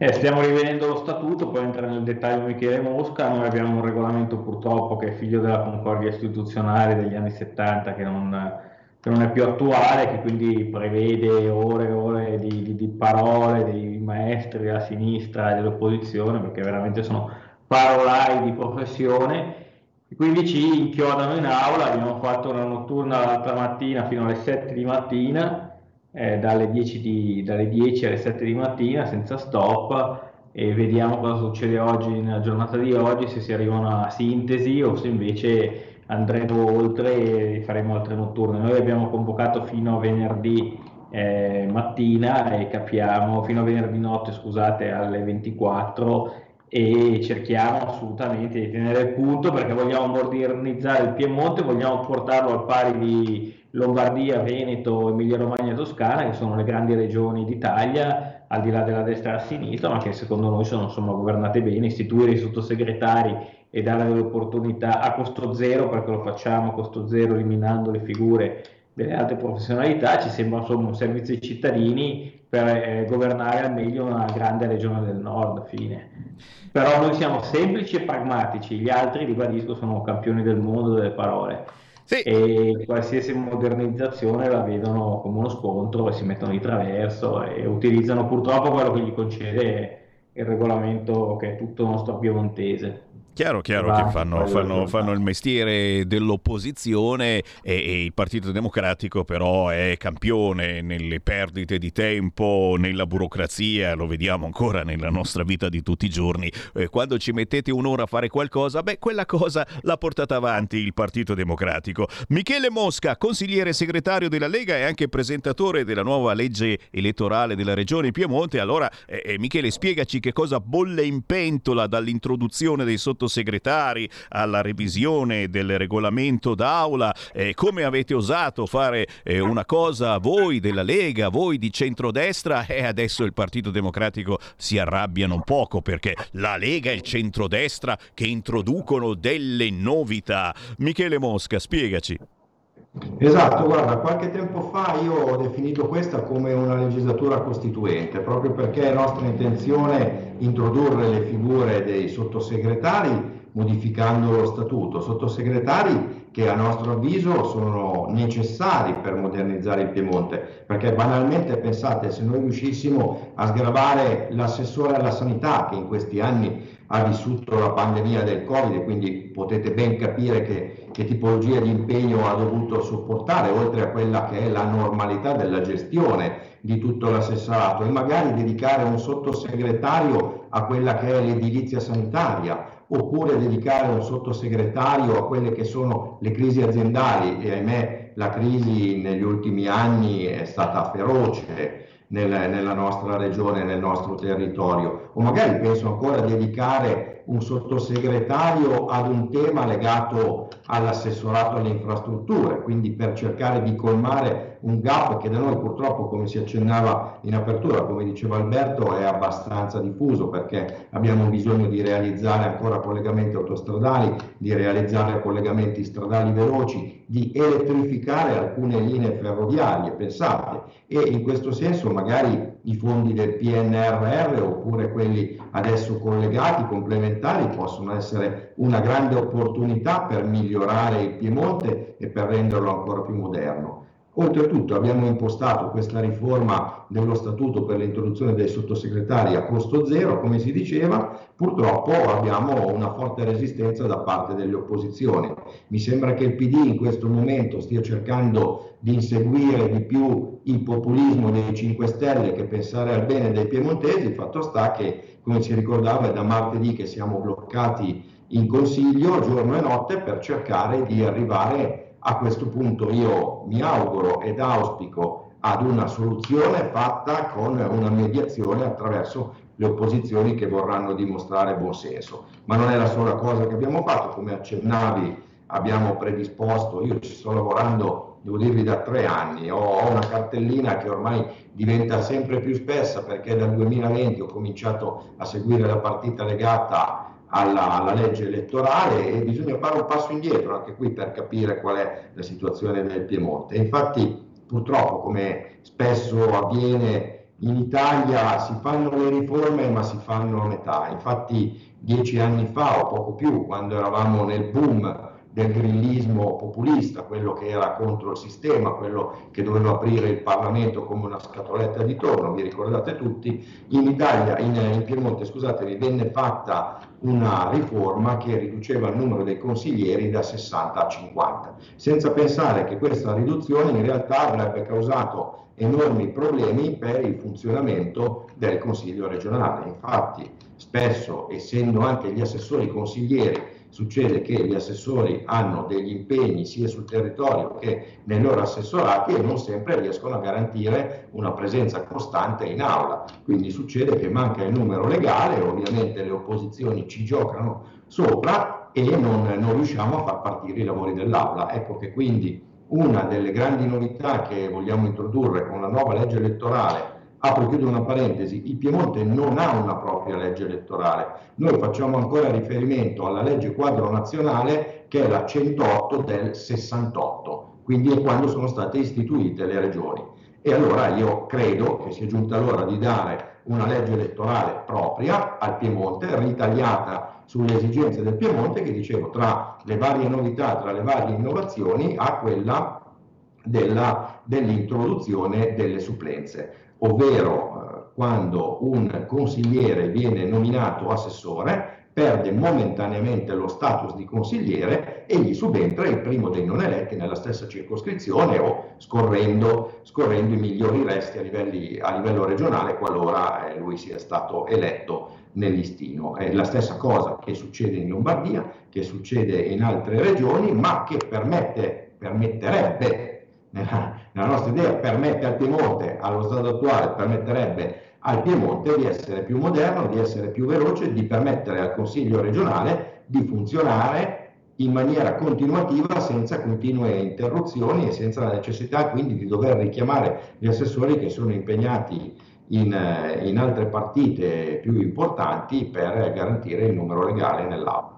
Eh, stiamo rivedendo lo statuto, poi entra nel dettaglio Michele Mosca, noi abbiamo un regolamento purtroppo che è figlio della concordia istituzionale degli anni 70 che non, che non è più attuale, che quindi prevede ore e ore di, di, di parole dei maestri della sinistra e dell'opposizione, perché veramente sono parolai di professione quindi ci inchiodano in aula, abbiamo fatto una notturna l'altra mattina fino alle 7 di mattina, eh, dalle, 10 di, dalle 10 alle 7 di mattina senza stop e vediamo cosa succede oggi nella giornata di oggi, se si arriva a una sintesi o se invece andremo oltre e faremo altre notturne. Noi abbiamo convocato fino a venerdì eh, mattina e capiamo, fino a venerdì notte scusate alle 24 e cerchiamo assolutamente di tenere il punto perché vogliamo modernizzare il Piemonte, vogliamo portarlo al pari di Lombardia, Veneto, Emilia Romagna e Toscana, che sono le grandi regioni d'Italia, al di là della destra e della sinistra, ma che secondo noi sono insomma, governate bene, istituire i sottosegretari e dare delle opportunità a costo zero, perché lo facciamo a costo zero eliminando le figure delle altre professionalità, ci sembra insomma un servizio ai cittadini per eh, governare al meglio una grande regione del nord, fine. Però noi siamo semplici e pragmatici, gli altri, ribadisco, sono campioni del mondo delle parole. Sì. E qualsiasi modernizzazione la vedono come uno scontro e si mettono di traverso e utilizzano purtroppo quello che gli concede il regolamento che è tutto nostro piemontese. Chiaro, chiaro che fanno, fanno, fanno, il mestiere dell'opposizione e, e, il Partito Democratico però è campione nelle perdite di tempo, nella burocrazia, lo vediamo ancora nella nostra vita di tutti i giorni. Eh, quando ci mettete un'ora a fare qualcosa, beh, quella cosa l'ha portata avanti il Partito Democratico. Michele Mosca, consigliere segretario della Lega e anche presentatore della nuova legge elettorale della Regione Piemonte. Allora, eh, eh Michele, spiegaci che cosa bolle in pentola dall'introduzione dei sottosegretari sottosegretari alla revisione del regolamento d'aula. Eh, come avete osato fare eh, una cosa voi della Lega, voi di centrodestra e adesso il Partito Democratico si arrabbiano un poco perché la Lega e il centrodestra che introducono delle novità. Michele Mosca, spiegaci. Esatto, guarda, qualche tempo fa io ho definito questa come una legislatura costituente, proprio perché è nostra intenzione introdurre le figure dei sottosegretari modificando lo statuto, sottosegretari che a nostro avviso sono necessari per modernizzare il Piemonte, perché banalmente pensate se noi riuscissimo a sgravare l'assessore alla sanità che in questi anni ha vissuto la pandemia del Covid e quindi potete ben capire che, che tipologia di impegno ha dovuto sopportare, oltre a quella che è la normalità della gestione di tutto l'assessorato e magari dedicare un sottosegretario a quella che è l'edilizia sanitaria oppure dedicare un sottosegretario a quelle che sono le crisi aziendali e ahimè la crisi negli ultimi anni è stata feroce nel, nella nostra regione, nel nostro territorio, o magari penso ancora a dedicare un sottosegretario ad un tema legato all'assessorato alle infrastrutture, quindi per cercare di colmare un gap che da noi purtroppo, come si accennava in apertura, come diceva Alberto, è abbastanza diffuso perché abbiamo bisogno di realizzare ancora collegamenti autostradali, di realizzare collegamenti stradali veloci, di elettrificare alcune linee ferroviarie, pensate, e in questo senso magari i fondi del PNRR oppure quelli adesso collegati, complementari, possono essere una grande opportunità per migliorare il Piemonte e per renderlo ancora più moderno. Oltretutto abbiamo impostato questa riforma dello statuto per l'introduzione dei sottosegretari a costo zero, come si diceva, purtroppo abbiamo una forte resistenza da parte delle opposizioni. Mi sembra che il PD in questo momento stia cercando di inseguire di più il populismo dei 5 Stelle che pensare al bene dei piemontesi, fatto sta che, come ci ricordava, è da martedì che siamo bloccati in consiglio giorno e notte per cercare di arrivare a questo punto io mi auguro ed auspico ad una soluzione fatta con una mediazione attraverso le opposizioni che vorranno dimostrare buon senso. Ma non è la sola cosa che abbiamo fatto, come accennavi abbiamo predisposto, io ci sto lavorando, devo dirvi, da tre anni, ho, una cartellina che ormai diventa sempre più spessa perché dal 2020 ho cominciato a seguire la partita legata alla, alla, legge elettorale e bisogna fare un passo indietro anche qui per capire qual è la situazione del Piemonte. Infatti purtroppo come spesso avviene in Italia si fanno le riforme ma si fanno a metà. Infatti dieci anni fa o poco più, quando eravamo nel boom del grillismo populista, quello che era contro il sistema, quello che doveva aprire il Parlamento come una scatoletta di tonno, vi ricordate tutti, in Italia, in, in Piemonte, scusatemi, venne fatta una riforma che riduceva il numero dei consiglieri da 60 a 50, senza pensare che questa riduzione in realtà avrebbe causato enormi problemi per il funzionamento del Consiglio regionale. Infatti, spesso, essendo anche gli assessori consiglieri succede che gli assessori hanno degli impegni sia sul territorio che nei loro assessorati e non sempre riescono a garantire una presenza costante in aula. Quindi succede che manca il numero legale, ovviamente le opposizioni ci giocano sopra e non, non riusciamo a far partire i lavori dell'aula. Ecco che quindi una delle grandi novità che vogliamo introdurre con la nuova legge elettorale apro e chiudo una parentesi, il Piemonte non ha una propria legge elettorale, noi facciamo ancora riferimento alla legge quadro nazionale che è la 108 del 68, quindi è quando sono state istituite le regioni. E allora io credo che sia giunta l'ora di dare una legge elettorale propria al Piemonte, ritagliata sulle esigenze del Piemonte, che dicevo tra le varie novità, tra le varie innovazioni, ha quella della, dell'introduzione delle supplenze ovvero eh, quando un consigliere viene nominato assessore, perde momentaneamente lo status di consigliere e gli subentra il primo dei non eletti nella stessa circoscrizione o scorrendo, scorrendo i migliori resti a, livelli, a livello regionale qualora eh, lui sia stato eletto nel listino. È la stessa cosa che succede in Lombardia, che succede in altre regioni, ma che permette, permetterebbe nella, nella nostra idea permette al Piemonte, allo stato attuale permetterebbe al Piemonte di essere più moderno, di essere più veloce, di permettere al Consiglio regionale di funzionare in maniera continuativa senza continue interruzioni e senza la necessità quindi di dover richiamare gli assessori che sono impegnati in, eh, in altre partite più importanti per garantire il numero legale nell'aula.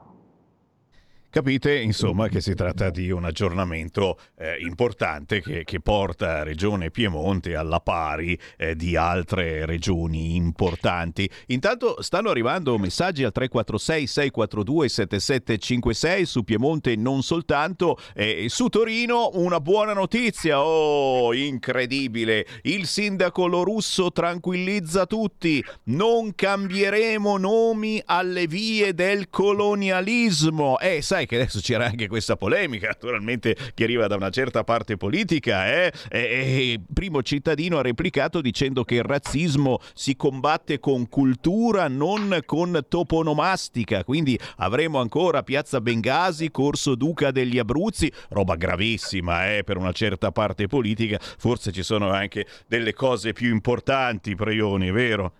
Capite insomma che si tratta di un aggiornamento eh, importante che, che, porta Regione Piemonte alla pari eh, di altre regioni importanti. Intanto stanno arrivando messaggi al 346 642 7756 su Piemonte non soltanto, eh, su Torino una buona notizia, oh incredibile, il sindaco Lorusso tranquillizza tutti, non cambieremo nomi alle vie del colonialismo. Eh sai che adesso c'era anche questa polemica, naturalmente che arriva da una certa parte politica, eh? e, e primo cittadino ha replicato dicendo che il razzismo si combatte con cultura, non con toponomastica, quindi avremo ancora Piazza Bengasi, Corso Duca degli Abruzzi, roba gravissima eh, per una certa parte politica, forse ci sono anche delle cose più importanti, Preioni, vero?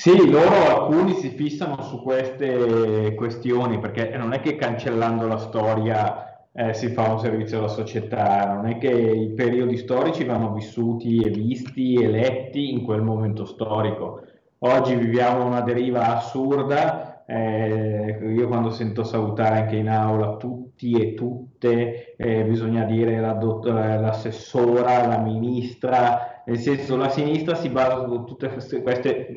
Sì, loro alcuni si fissano su queste questioni perché non è che cancellando la storia eh, si fa un servizio alla società, non è che i periodi storici vanno vissuti e visti e letti in quel momento storico. Oggi viviamo una deriva assurda, eh, io quando sento salutare anche in aula tutti e tutte, eh, bisogna dire la l'assessora, la ministra, nel senso la sinistra si basa su tutte queste,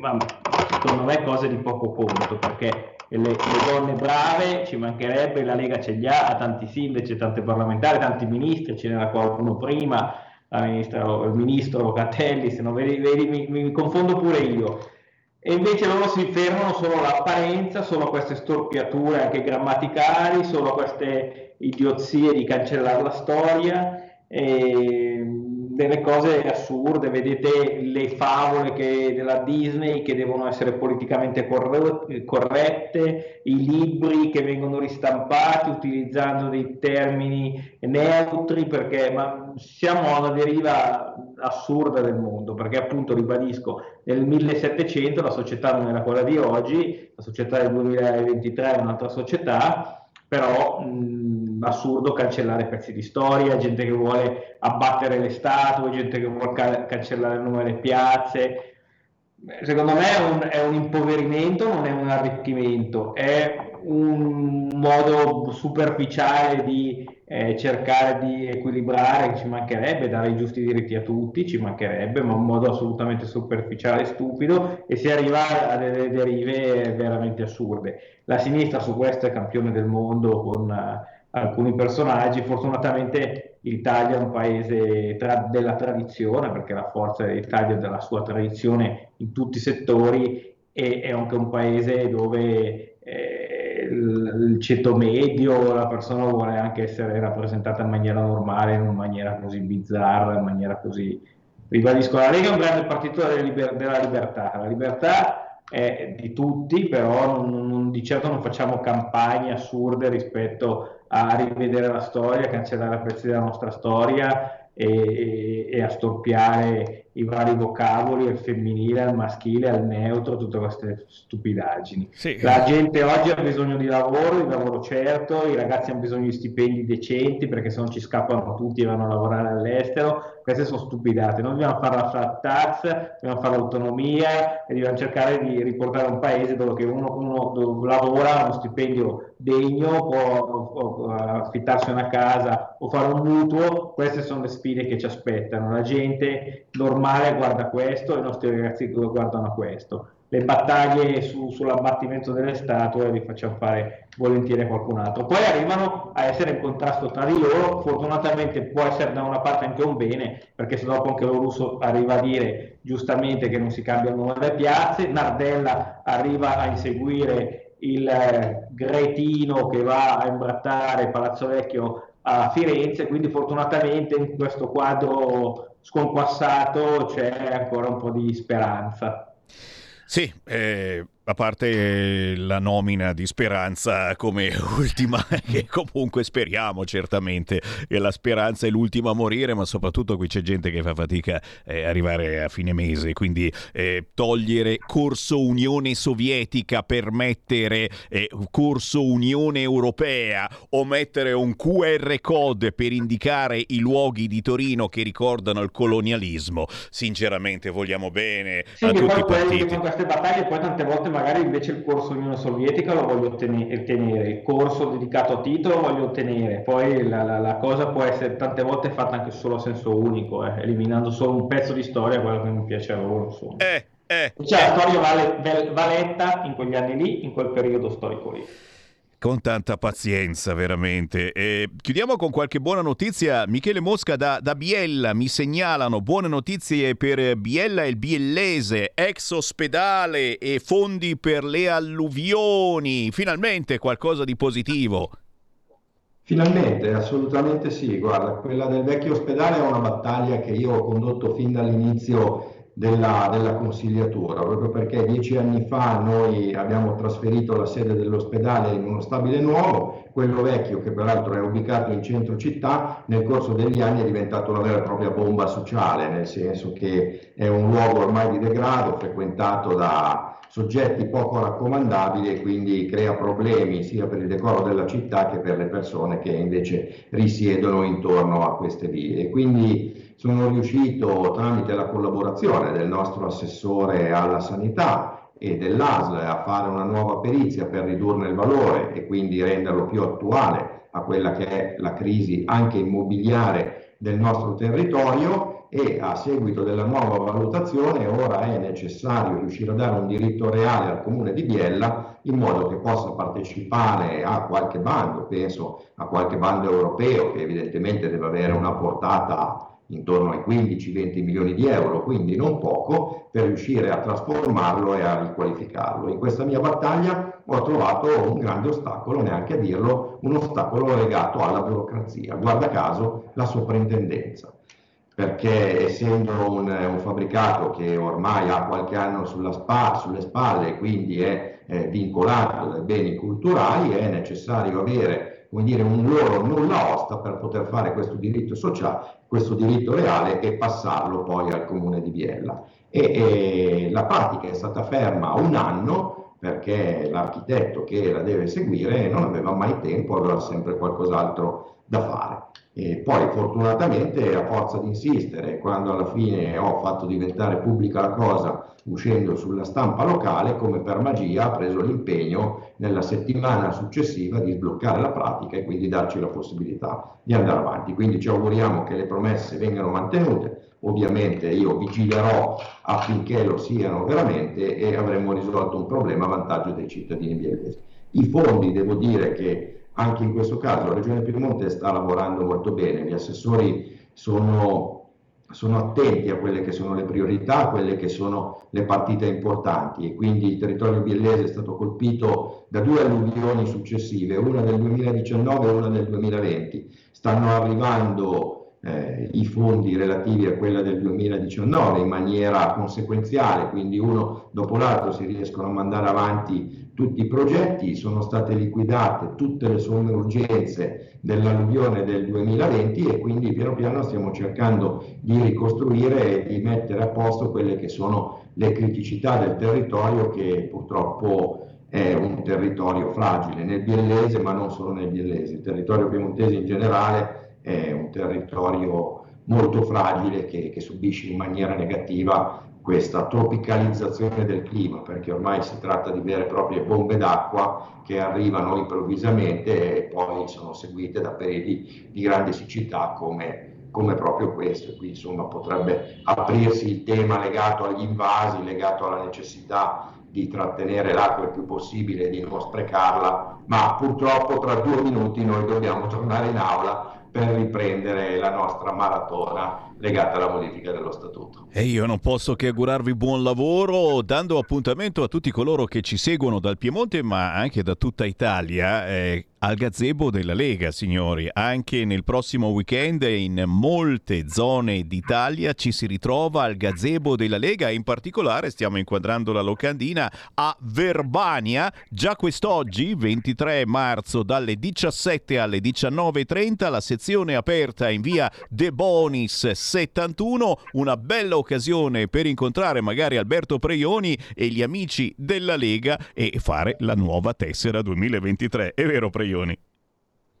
secondo me cose di poco conto perché le, le, donne brave ci mancherebbe, la Lega ce li ha, ha tanti sindaci, tante parlamentari, tanti ministri, ce n'era qualcuno prima, ministra, il ministro Locatelli, se non vedi, vedi mi, mi, confondo pure io. E invece loro si fermano solo all'apparenza, solo a queste storpiature anche grammaticali, solo a queste idiozie di cancellare la storia. E delle cose assurde, vedete le favole che, della Disney che devono essere politicamente corrette, i libri che vengono ristampati utilizzando dei termini neutri, perché ma siamo alla deriva assurda del mondo, perché appunto ribadisco, nel 1700 la società non era quella di oggi, la società del 2023 è un'altra società, però mh, assurdo cancellare pezzi di storia, gente che vuole abbattere le statue, gente che vuole ca- cancellare il nome delle piazze. Secondo me è un, è un impoverimento, non è un arricchimento, è un modo superficiale di eh, cercare di equilibrare, ci mancherebbe, dare i giusti diritti a tutti, ci mancherebbe, ma un modo assolutamente superficiale e stupido e si arriva a delle derive veramente assurde. La sinistra su questo è campione del mondo con uh, alcuni personaggi, fortunatamente l'Italia è un paese tra- della tradizione, perché la forza dell'Italia è della sua tradizione in tutti i settori e è anche un paese dove... Eh, il ceto medio, la persona vuole anche essere rappresentata in maniera normale, in maniera così bizzarra, in maniera così... Ribadisco, la Lega è un grande partito della, liber- della libertà, la libertà è di tutti, però non, non, di certo non facciamo campagne assurde rispetto a rivedere la storia, cancellare pezzi della nostra storia e, e, a storpiare i vari vocaboli, al femminile, al maschile, al neutro, tutte queste stupidaggini. Sì. La gente oggi ha bisogno di lavoro, di lavoro certo, i ragazzi hanno bisogno di stipendi decenti perché se no ci scappano tutti e vanno a lavorare all'estero, queste sono stupidate. Noi dobbiamo fare la flat tax, dobbiamo fare l'autonomia e dobbiamo cercare di riportare un paese dove uno, uno lavora uno stipendio degno, può, può affittarsi una casa o fare un mutuo, queste sono le sfide che ci aspettano. La gente normale guarda questo, i nostri ragazzi guardano questo. Le battaglie su, sull'abbattimento delle statue li facciamo fare volentieri a qualcun altro. Poi arrivano a essere in contrasto tra di loro, fortunatamente può essere da una parte anche un bene, perché se dopo anche lo russo arriva a dire giustamente che non si cambia il nome delle piazze, Nardella arriva a inseguire il eh, Gretino che va a imbrattare Palazzo Vecchio a Firenze, quindi fortunatamente in questo quadro sconquassato c'è ancora un po' di speranza. Sì, eh, A parte la nomina di Speranza come ultima, che comunque speriamo certamente che la speranza è l'ultima a morire, ma soprattutto qui c'è gente che fa fatica a eh, arrivare a fine mese, quindi eh, togliere corso Unione Sovietica per mettere eh, corso Unione Europea o mettere un QR code per indicare i luoghi di Torino che ricordano il colonialismo, sinceramente vogliamo bene sì, a tutti i partiti. Con queste battaglie poi tante volte magari invece il corso Unione Sovietica lo voglio ottenere, il corso dedicato a Tito lo voglio ottenere, poi la, la, la, cosa può essere tante volte fatta anche solo a senso unico, eh, eliminando solo un pezzo di storia, quello che mi piace a loro. Insomma. Eh, eh, cioè la storia vale, va letta in quegli anni lì, in quel periodo storico lì. Con tanta pazienza, veramente. E chiudiamo con qualche buona notizia. Michele Mosca da, da, Biella mi segnalano buone notizie per Biella e il Biellese, ex ospedale e fondi per le alluvioni. Finalmente qualcosa di positivo. Finalmente, assolutamente sì. Guarda, quella del vecchio ospedale è una battaglia che io ho condotto fin dall'inizio della, della, consigliatura, proprio perché dieci anni fa noi abbiamo trasferito la sede dell'ospedale in uno stabile nuovo, quello vecchio che peraltro è ubicato in centro città, nel corso degli anni è diventato una vera e propria bomba sociale, nel senso che è un luogo ormai di degrado, frequentato da soggetti poco raccomandabili e quindi crea problemi sia per il decoro della città che per le persone che invece risiedono intorno a queste vie. Quindi sono riuscito tramite la collaborazione del nostro assessore alla sanità e dell'ASL a fare una nuova perizia per ridurne il valore e quindi renderlo più attuale a quella che è la crisi anche immobiliare del nostro territorio e a seguito della nuova valutazione ora è necessario riuscire a dare un diritto reale al comune di Biella in modo che possa partecipare a qualche bando, penso a qualche bando europeo che evidentemente deve avere una portata intorno ai 15-20 milioni di euro, quindi non poco, per riuscire a trasformarlo e a riqualificarlo. In questa mia battaglia ho trovato un grande ostacolo, neanche a dirlo, un ostacolo legato alla burocrazia, guarda caso la soprintendenza perché essendo un, un, fabbricato che ormai ha qualche anno spa, sulle spalle quindi è eh, vincolato dai beni culturali, è necessario avere come dire, un loro nulla osta per poter fare questo diritto sociale, questo diritto reale e passarlo poi al comune di Biella. E, e la pratica è stata ferma un anno perché l'architetto che la deve seguire non aveva mai tempo, aveva sempre qualcos'altro da fare. E poi fortunatamente a forza di insistere, quando alla fine ho fatto diventare pubblica la cosa uscendo sulla stampa locale, come per magia ha preso l'impegno nella settimana successiva di sbloccare la pratica e quindi darci la possibilità di andare avanti. Quindi ci auguriamo che le promesse vengano mantenute, ovviamente io vigilerò affinché lo siano veramente e avremo risolto un problema a vantaggio dei cittadini biellesi. I fondi, devo dire che anche in questo caso la Regione Piemonte sta lavorando molto bene, gli assessori sono, sono, attenti a quelle che sono le priorità, a quelle che sono le partite importanti e quindi il territorio biellese è stato colpito da due alluvioni successive, una del 2019 e una del 2020. Stanno arrivando eh, i fondi relativi a quella del 2019 in maniera conseguenziale, quindi uno dopo l'altro si riescono a mandare avanti tutti i progetti, sono state liquidate tutte le somme urgenze dell'alluvione del 2020 e quindi piano piano stiamo cercando di ricostruire e di mettere a posto quelle che sono le criticità del territorio che purtroppo è un territorio fragile nel biellese ma non solo nel biellese, il territorio piemontese in generale è un territorio molto fragile che, che subisce in maniera negativa questa tropicalizzazione del clima, perché ormai si tratta di vere e proprie bombe d'acqua che arrivano improvvisamente e poi sono seguite da periodi di grande siccità come, come proprio questo. E qui insomma potrebbe aprirsi il tema legato agli invasi, legato alla necessità di trattenere l'acqua il più possibile, di non sprecarla, ma purtroppo tra due minuti noi dobbiamo tornare in aula per riprendere la nostra maratona legata alla modifica dello statuto. E io non posso che augurarvi buon lavoro dando appuntamento a tutti coloro che ci seguono dal Piemonte ma anche da tutta Italia eh, al gazebo della Lega, signori. Anche nel prossimo weekend in molte zone d'Italia ci si ritrova al gazebo della Lega in particolare stiamo inquadrando la locandina a Verbania. Già quest'oggi, 23 marzo, dalle 17 alle 19.30, la sezione aperta in via De Bonis 71. Una bella occasione per incontrare magari Alberto Preioni e gli amici della Lega e fare la nuova tessera 2023. È vero, Preioni?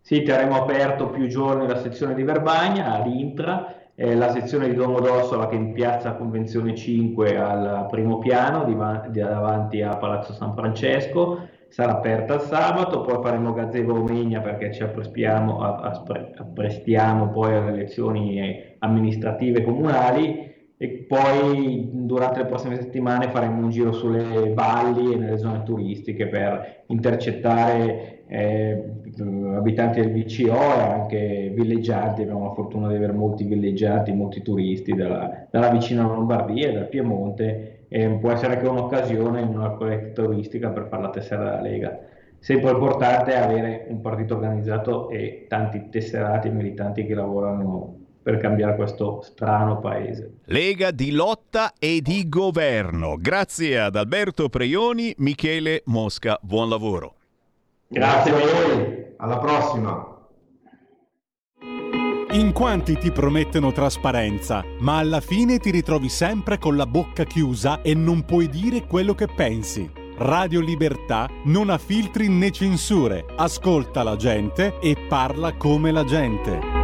Sì, terremo aperto più giorni la sezione di Verbagna, a Rintra, eh, la sezione di Domodossola che è in piazza Convenzione 5 al primo piano, di, di davanti a Palazzo San Francesco, sarà aperta il sabato, poi faremo gazebo Omegna perché ci apprestiamo, apprestiamo poi alle elezioni amministrative comunali e poi durante le prossime settimane faremo un giro sulle valli e nelle zone turistiche per intercettare eh, abitanti del VCO e anche villeggianti, abbiamo la fortuna di avere molti villeggianti, molti turisti dalla, dalla vicina Lombardia e dal Piemonte e può essere anche un'occasione in una colletta turistica per fare la tessera della Lega. Sempre importante è avere un partito organizzato e tanti tesserati e militanti che lavorano per cambiare questo strano paese. Lega di lotta e di governo. Grazie ad Alberto Preioni, Michele Mosca. Buon lavoro. Grazie a voi, alla prossima. In quanti ti promettono trasparenza, ma alla fine ti ritrovi sempre con la bocca chiusa e non puoi dire quello che pensi. Radio Libertà non ha filtri né censure, ascolta la gente e parla come la gente.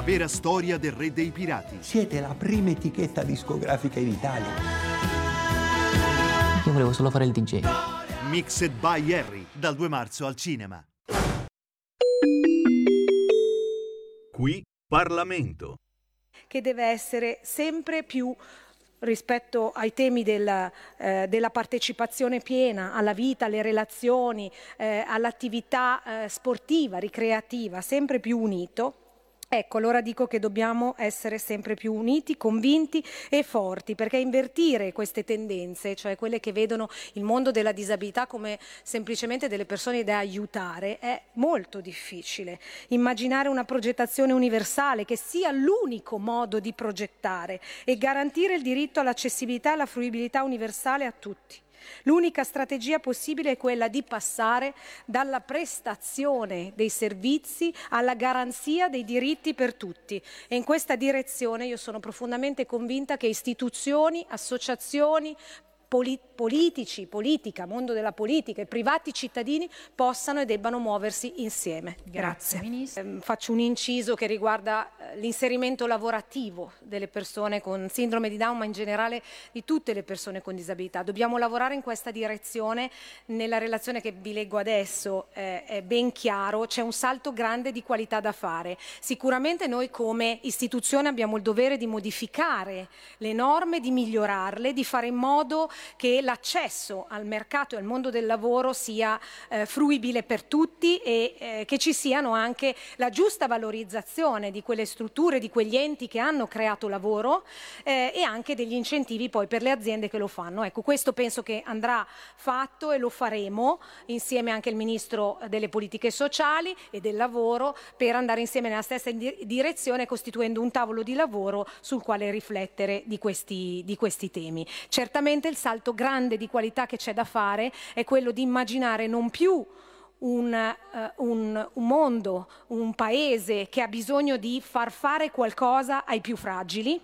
La vera storia del re dei pirati. Siete la prima etichetta discografica in Italia. Io volevo solo fare il DJ. Mixed by Harry, dal 2 marzo al cinema. Qui Parlamento. che deve essere sempre più rispetto ai temi della, eh, della partecipazione piena alla vita, alle relazioni, eh, all'attività eh, sportiva, ricreativa, sempre più unito. Ecco, allora dico che dobbiamo essere sempre più uniti, convinti e forti, perché invertire queste tendenze, cioè quelle che vedono il mondo della disabilità come semplicemente delle persone da aiutare, è molto difficile. Immaginare una progettazione universale che sia l'unico modo di progettare e garantire il diritto all'accessibilità e alla fruibilità universale a tutti. L'unica strategia possibile è quella di passare dalla prestazione dei servizi alla garanzia dei diritti per tutti. E in questa direzione io sono profondamente convinta che istituzioni, associazioni, politici, politica, mondo della politica e privati cittadini possano e debbano muoversi insieme. Grazie. Ehm, faccio un inciso che riguarda eh, l'inserimento lavorativo delle persone con sindrome di Down, ma in generale di tutte le persone con disabilità. Dobbiamo lavorare in questa direzione. Nella relazione che vi leggo adesso eh, è ben chiaro, c'è un salto grande di qualità da fare. Sicuramente noi come istituzione abbiamo il dovere di modificare le norme, di migliorarle, di fare in modo che la l'accesso al mercato e al mondo del lavoro sia eh, fruibile per tutti e eh, che ci siano anche la giusta valorizzazione di quelle strutture, di quegli enti che hanno creato lavoro eh, e anche degli incentivi poi per le aziende che lo fanno. Ecco, questo penso che andrà fatto e lo faremo insieme anche al Ministro delle Politiche Sociali e del Lavoro per andare insieme nella stessa di- direzione costituendo un tavolo di lavoro sul quale riflettere di questi, di questi temi. Certamente il salto grande di qualità che c'è da fare è quello di immaginare non più un, eh, un- un mondo, un paese che ha bisogno di far fare qualcosa ai più fragili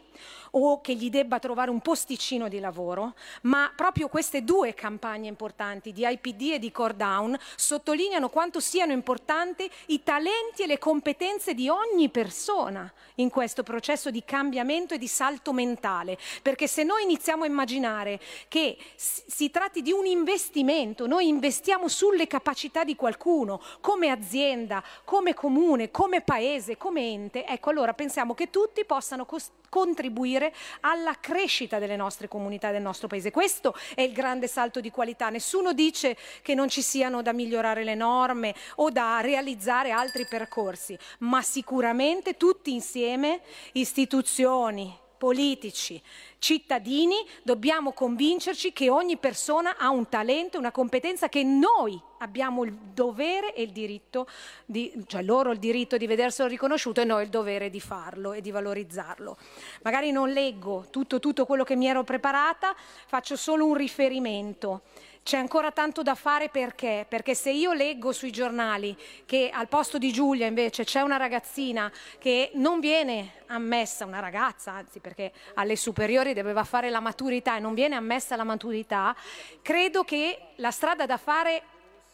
o che gli debba trovare un posticino di lavoro, ma proprio queste due campagne importanti di IPD e di Core Down sottolineano quanto siano importanti i talenti e le competenze di ogni persona in questo processo di cambiamento e di salto mentale, perché se noi iniziamo a immaginare che si tratti di un investimento, noi investiamo sulle capacità di qualcuno come azienda, come comune, come paese, come ente, ecco allora pensiamo che tutti possano cos- contribuire alla crescita delle nostre comunità e del nostro paese. Questo è il grande salto di qualità. Nessuno dice che non ci siano da migliorare le norme o da realizzare altri percorsi, ma sicuramente tutti insieme, istituzioni, politici, cittadini, dobbiamo convincerci che ogni persona ha un talento, una competenza che noi abbiamo il dovere e il diritto, di, cioè loro il diritto di vederselo riconosciuto e noi il dovere di farlo e di valorizzarlo. Magari non leggo tutto, tutto quello che mi ero preparata, faccio solo un riferimento. C'è ancora tanto da fare perché? Perché se io leggo sui giornali che al posto di Giulia invece c'è una ragazzina che non viene ammessa, una ragazza, anzi perché alle superiori doveva fare la maturità e non viene ammessa alla maturità, credo che la strada da fare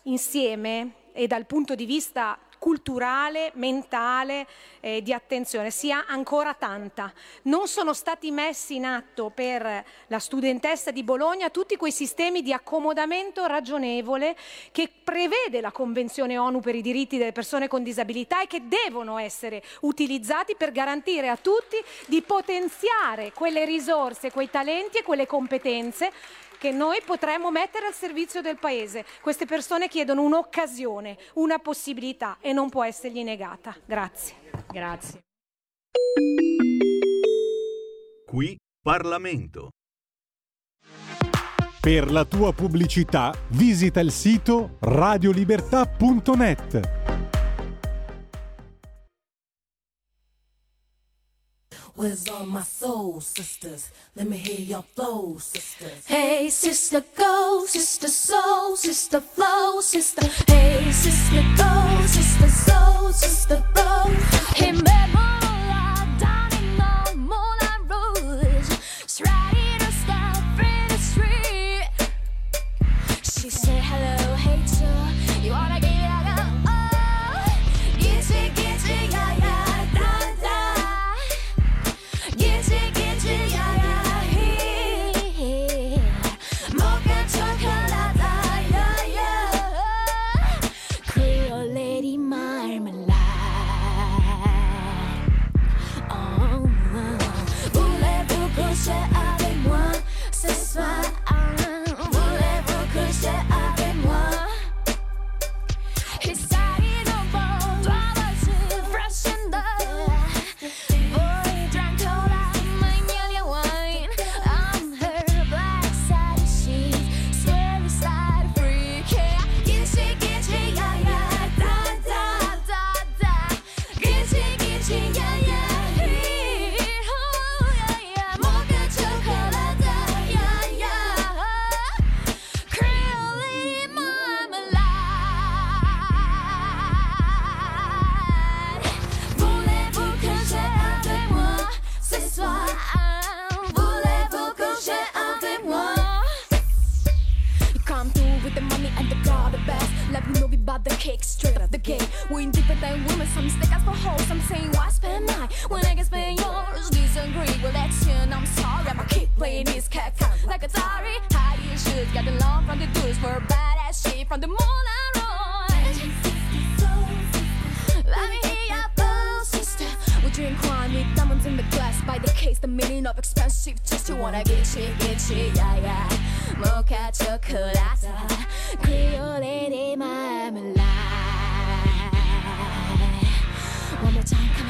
insieme e dal punto di vista culturale, mentale, eh, di attenzione, sia ancora tanta. Non sono stati messi in atto per la studentessa di Bologna tutti quei sistemi di accomodamento ragionevole che prevede la Convenzione ONU per i diritti delle persone con disabilità e che devono essere utilizzati per garantire a tutti di potenziare quelle risorse, quei talenti e quelle competenze che noi potremmo mettere al servizio del Paese. Queste persone chiedono un'occasione, una possibilità e non può essergli negata. Grazie. Grazie. Qui Parlamento. Per la tua pubblicità visita il sito radiolibertà.net. Where's all my soul sisters? Let me hear your flow, sisters. Hey, sister, go, sister, soul, sister, flow, sister. Hey, sister, go, sister, soul, sister, flow. Hey, memola, gate. We different than women, some stick us for hoes. Some say why spend mine when I can spend yours? Disagree, that's you I'm sorry. I'ma keep playing this cat like Atari. High heel shoes, got the long from the dudes for badass shit from the Moulin Rouge. Let me hear your flow, sister. We drink wine with diamonds in the glass. By the case, the meaning of expensive taste. You wanna get shit, get shit, yeah, yeah. Mocha cioccolata, Creole di marmalade. One more time, come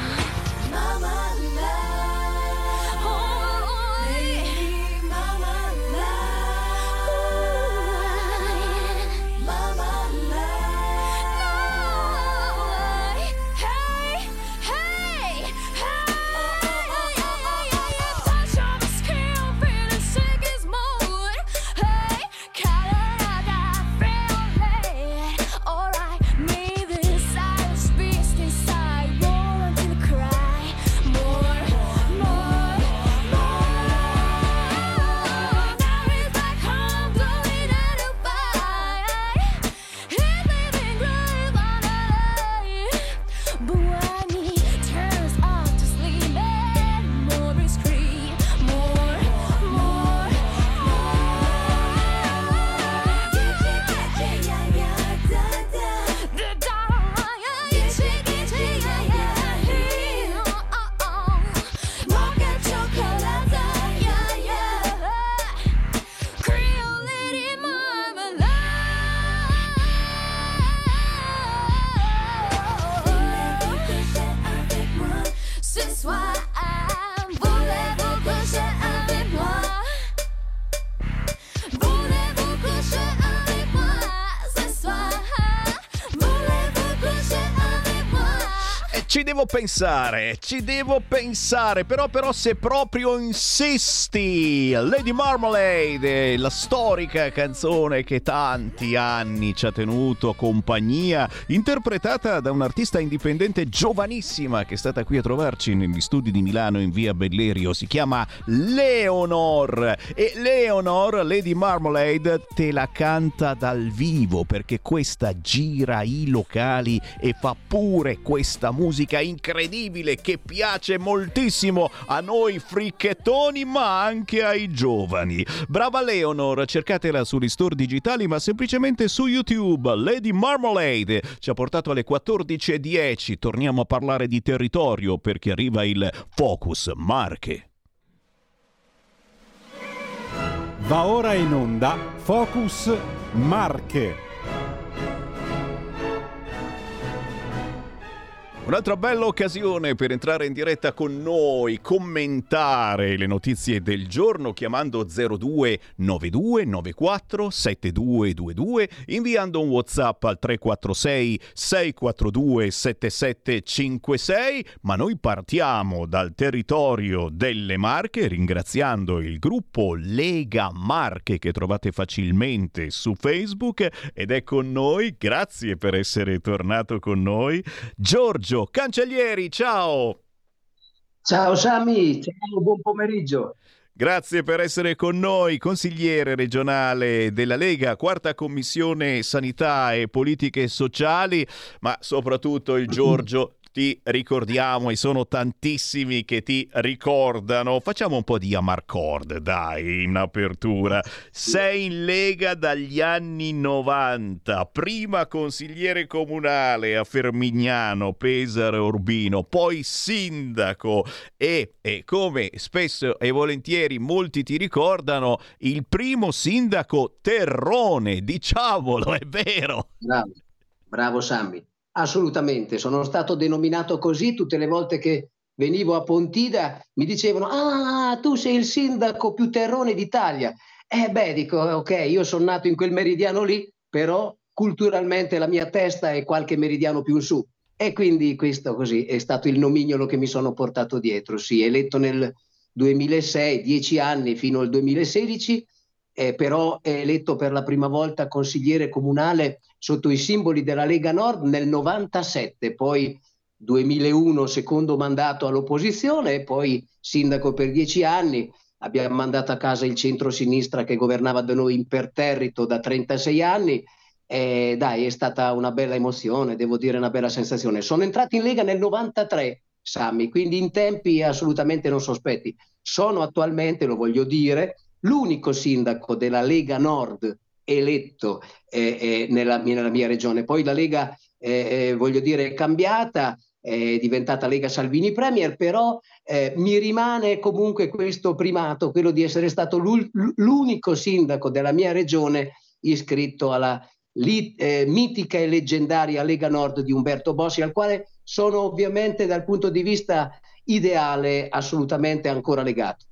pensare, ci devo pensare, però, però se proprio insisti, Lady Marmalade, la storica canzone che tanti anni ci ha tenuto compagnia, interpretata da un'artista indipendente giovanissima che è stata qui a trovarci negli studi di Milano in via Bellerio, si chiama Leonor. E Leonor, Lady Marmalade, te la canta dal vivo perché questa gira i locali e fa pure questa musica incredibile che piace moltissimo a noi fricchettoni ma anche ai giovani. Brava Leonor, cercatela sugli store digitali ma semplicemente su YouTube. Lady Marmalade ci ha portato alle 14.10. Torniamo a parlare di territorio perché arriva il Focus Marche. Va ora in onda Focus Marche. Un'altra bella occasione per entrare in diretta con noi, commentare le notizie del giorno chiamando 0292 94 7222, inviando un WhatsApp al 346 642 7756, ma noi partiamo dal territorio delle Marche ringraziando il gruppo Lega Marche che trovate facilmente su Facebook ed è con noi, grazie per essere tornato con noi, Giorgio Cancellieri, ciao! Ciao Sami, ciao, buon pomeriggio. Grazie per essere con noi, consigliere regionale della Lega, quarta commissione sanità e politiche sociali, ma soprattutto il Giorgio ti ricordiamo e sono tantissimi che ti ricordano. Facciamo un po' di Amarcord, dai, in apertura. Sei in Lega dagli anni 90, prima consigliere comunale a Fermignano, Pesaro e Urbino, poi sindaco e, e come spesso e volentieri molti ti ricordano, il primo sindaco terrone, diciamolo, è vero. Bravo, bravo Sammy. Assolutamente, sono stato denominato così tutte le volte che venivo a Pontida, mi dicevano "Ah, tu sei il sindaco più terrone d'Italia". Eh beh, dico, ok, io sono nato in quel meridiano lì, però culturalmente la mia testa è qualche meridiano più in su. E quindi questo così è stato il nomignolo che mi sono portato dietro. Sì, eletto nel 2006, dieci anni fino al 2016, eh, però è eletto per la prima volta consigliere comunale sotto i simboli della Lega Nord nel 97, poi 2001 secondo mandato all'opposizione e poi sindaco per dieci anni. Abbiamo mandato a casa il centro-sinistra che governava da noi imperterrito da 36 anni. E dai, è stata una bella emozione, devo dire una bella sensazione. Sono entrato in Lega nel 93, Sammy, quindi in tempi assolutamente non sospetti. Sono attualmente, lo voglio dire, l'unico sindaco della Lega Nord eletto eh, eh, nella, nella, mia regione. Poi la Lega, eh, voglio dire, è cambiata, è diventata Lega Salvini Premier, però eh, mi rimane comunque questo primato, quello di essere stato l'unico sindaco della mia regione iscritto alla li- eh, mitica e leggendaria Lega Nord di Umberto Bossi, al quale sono ovviamente dal punto di vista ideale assolutamente ancora legato.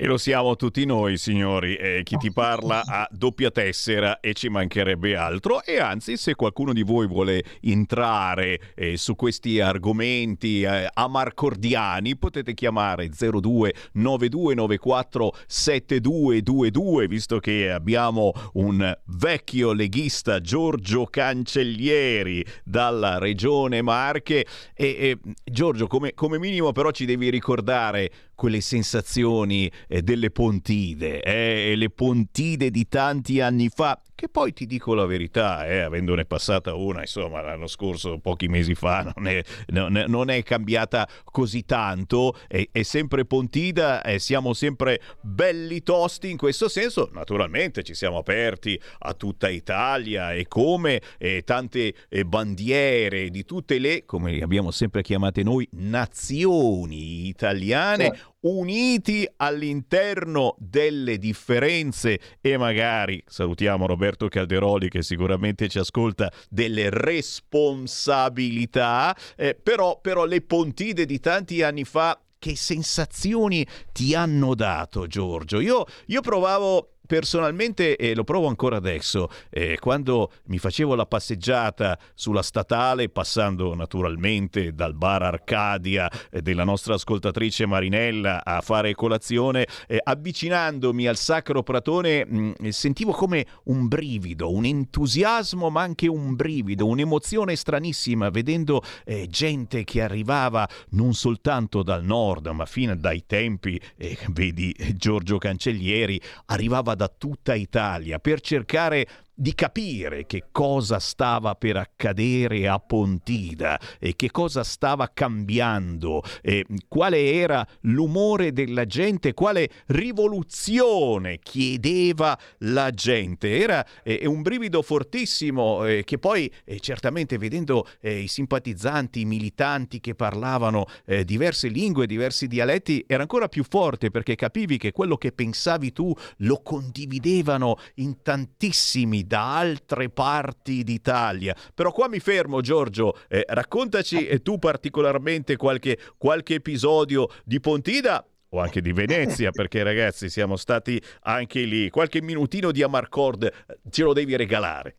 E lo siamo tutti noi, signori. Eh, chi ti parla ha doppia tessera e ci mancherebbe altro. E anzi, se qualcuno di voi vuole entrare eh, su questi argomenti eh, amarcordiani, potete chiamare 02 9294 7222, visto che abbiamo un vecchio leghista, Giorgio Cancellieri, dalla regione Marche. E, e Giorgio, come, come minimo, però, ci devi ricordare quelle sensazioni eh, delle Pontide, eh, le Pontide di tanti anni fa, che poi ti dico la verità, eh, avendone passata una, insomma, l'anno scorso, pochi mesi fa, non è, non è, non è cambiata così tanto, è, è sempre Pontida, siamo sempre belli tosti in questo senso, naturalmente ci siamo aperti a tutta Italia e come tante bandiere di tutte le, come le abbiamo sempre chiamate noi, nazioni italiane. Uniti all'interno delle differenze. E magari salutiamo Roberto Calderoli che sicuramente ci ascolta delle responsabilità. Eh, però, però le pontide di tanti anni fa che sensazioni ti hanno dato Giorgio? Io, io provavo personalmente, e lo provo ancora adesso, eh, quando mi facevo la passeggiata sulla statale, passando naturalmente dal bar Arcadia eh, della nostra ascoltatrice Marinella a fare colazione, eh, avvicinandomi al Sacro Pratone, mh, sentivo come un brivido, un entusiasmo, ma anche un brivido, un'emozione stranissima, vedendo eh, gente che arrivava non soltanto dal nord, ma fino dai tempi, eh, vedi Giorgio Cancellieri, arrivava da tutta Italia per cercare di capire che cosa stava per accadere a Pontida e che cosa stava cambiando, e quale era l'umore della gente, quale rivoluzione chiedeva la gente. Era eh, un brivido fortissimo eh, che poi eh, certamente vedendo eh, i simpatizzanti, i militanti che parlavano eh, diverse lingue, diversi dialetti, era ancora più forte perché capivi che quello che pensavi tu lo condividevano in tantissimi da altre parti d'Italia. Però qua mi fermo, Giorgio. Eh, raccontaci eh, tu particolarmente qualche, qualche episodio di Pontida o anche di Venezia, perché ragazzi siamo stati anche lì. Qualche minutino di Amarcord eh, ce lo devi regalare.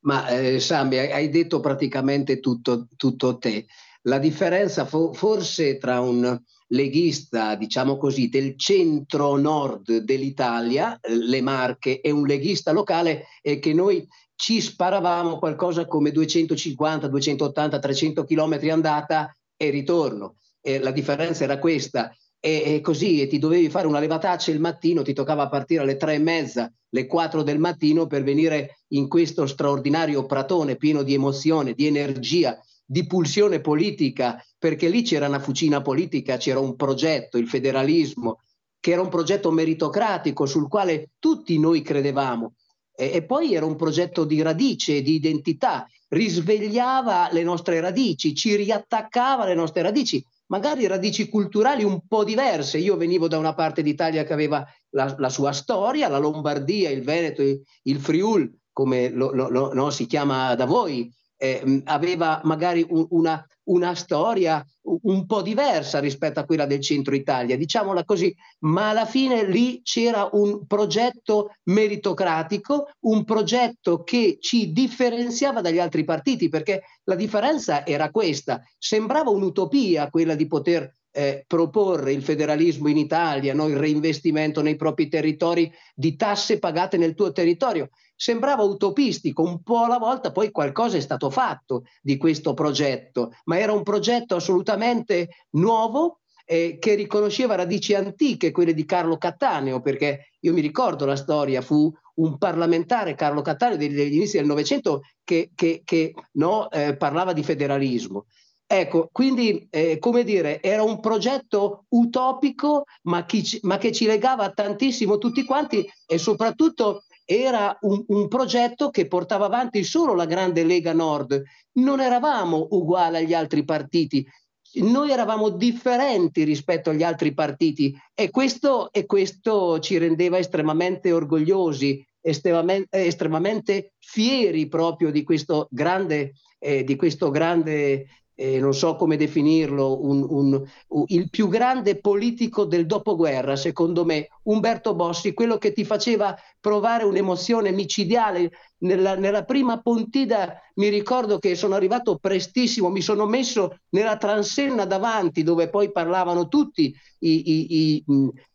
Ma eh, Sambi, hai detto praticamente tutto, tutto te. La differenza fo- forse tra un leghista, diciamo così, del centro-nord dell'Italia, eh, le Marche, e un leghista locale è che noi ci sparavamo qualcosa come 250, 280, 300 km andata e ritorno. E la differenza era questa. E, e, così e ti dovevi fare una levataccia il mattino, ti toccava partire alle tre e mezza, le quattro del mattino per venire in questo straordinario pratone pieno di emozione, di energia, di pulsione politica, perché lì c'era una fucina politica, c'era un progetto, il federalismo, che era un progetto meritocratico sul quale tutti noi credevamo. E, e poi era un progetto di radice, di identità, risvegliava le nostre radici, ci riattaccava le nostre radici, magari radici culturali un po' diverse. Io venivo da una parte d'Italia che aveva la, la sua storia, la Lombardia, il Veneto, il, il Friul, come lo, lo, lo no, si chiama da voi, eh, aveva magari un, una, una, storia un po' diversa rispetto a quella del centro Italia, diciamola così, ma alla fine lì c'era un progetto meritocratico, un progetto che ci differenziava dagli altri partiti, perché la differenza era questa, sembrava un'utopia quella di poter eh, proporre il federalismo in Italia, no? il reinvestimento nei propri territori di tasse pagate nel tuo territorio sembrava utopistico, un po' alla volta poi qualcosa è stato fatto di questo progetto, ma era un progetto assolutamente nuovo eh, che riconosceva radici antiche, quelle di Carlo Cattaneo, perché io mi ricordo la storia, fu un parlamentare, Carlo Cattaneo, degli, inizi del Novecento, che, che, che no, eh, parlava di federalismo. Ecco, quindi, eh, come dire, era un progetto utopico, ma, chi, ma, che ci legava tantissimo tutti quanti e soprattutto era un, un progetto che portava avanti solo la grande Lega Nord. Non eravamo uguali agli altri partiti, noi eravamo differenti rispetto agli altri partiti e questo, e questo ci rendeva estremamente orgogliosi, estremamente, estremamente fieri proprio di questo grande, eh, di questo grande eh, non so come definirlo, un, un, un, il più grande politico del dopoguerra, secondo me, Umberto Bossi, quello che ti faceva provare un'emozione micidiale. Nella, nella prima Pontida mi ricordo che sono arrivato prestissimo, mi sono messo nella transenna davanti dove poi parlavano tutti i, i, i,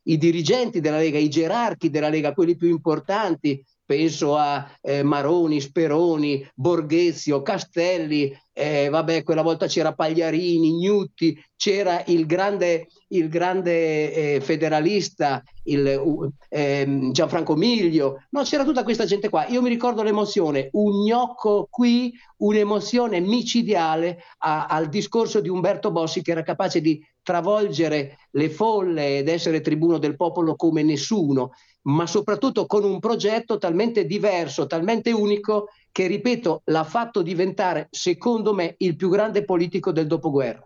i dirigenti della Lega, i gerarchi della Lega, quelli più importanti, penso a eh, Maroni, Speroni, Borghezio, Castelli, eh, vabbè, quella volta c'era Pagliarini, Gnutti, c'era il grande, il grande eh, federalista, il, uh, Gianfranco Miglio, no, c'era tutta questa gente qua. Io mi ricordo l'emozione, un gnocco qui, un'emozione micidiale a, al discorso di Umberto Bossi che era capace di travolgere le folle ed essere tribuno del popolo come nessuno ma soprattutto con un progetto talmente diverso, talmente unico, che, ripeto, l'ha fatto diventare, secondo me, il più grande politico del dopoguerra.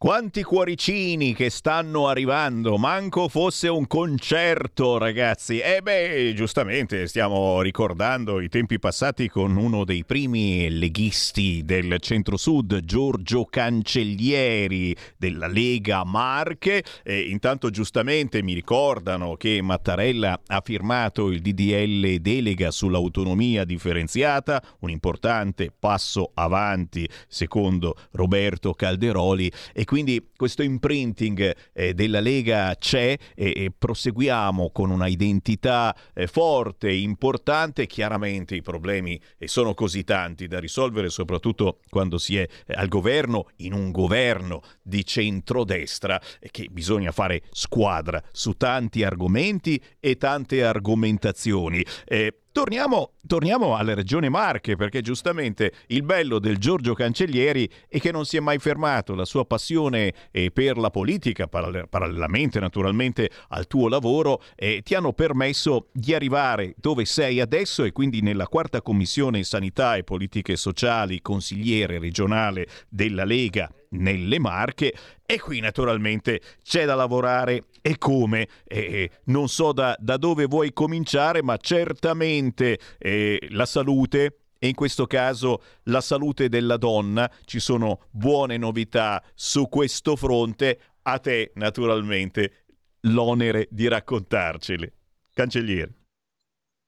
Quanti cuoricini che stanno arrivando, manco fosse un concerto ragazzi. E beh, giustamente stiamo ricordando i tempi passati con uno dei primi leghisti del centro-sud, Giorgio Cancellieri della Lega Marche. E intanto giustamente mi ricordano che Mattarella ha firmato il DDL delega sull'autonomia differenziata, un importante passo avanti secondo Roberto Calderoli e quindi questo imprinting eh, della Lega c'è e, e, proseguiamo con una identità eh, forte, importante. Chiaramente i problemi eh, sono così tanti da risolvere, soprattutto quando si è eh, al governo, in un governo di centrodestra, che bisogna fare squadra su tanti argomenti e tante argomentazioni. Eh, Torniamo, torniamo, alla regione Marche, perché giustamente il bello del Giorgio Cancellieri è che non si è mai fermato. La sua passione per la politica, parallelamente naturalmente al tuo lavoro, eh, ti hanno permesso di arrivare dove sei adesso e quindi nella quarta commissione sanità e politiche sociali, consigliere regionale della Lega nelle Marche e qui naturalmente c'è da lavorare e come? Eh, non so da, da, dove vuoi cominciare, ma certamente eh, la salute e in questo caso la salute della donna. Ci sono buone novità su questo fronte. A te naturalmente l'onere di raccontarcele. Cancelliere.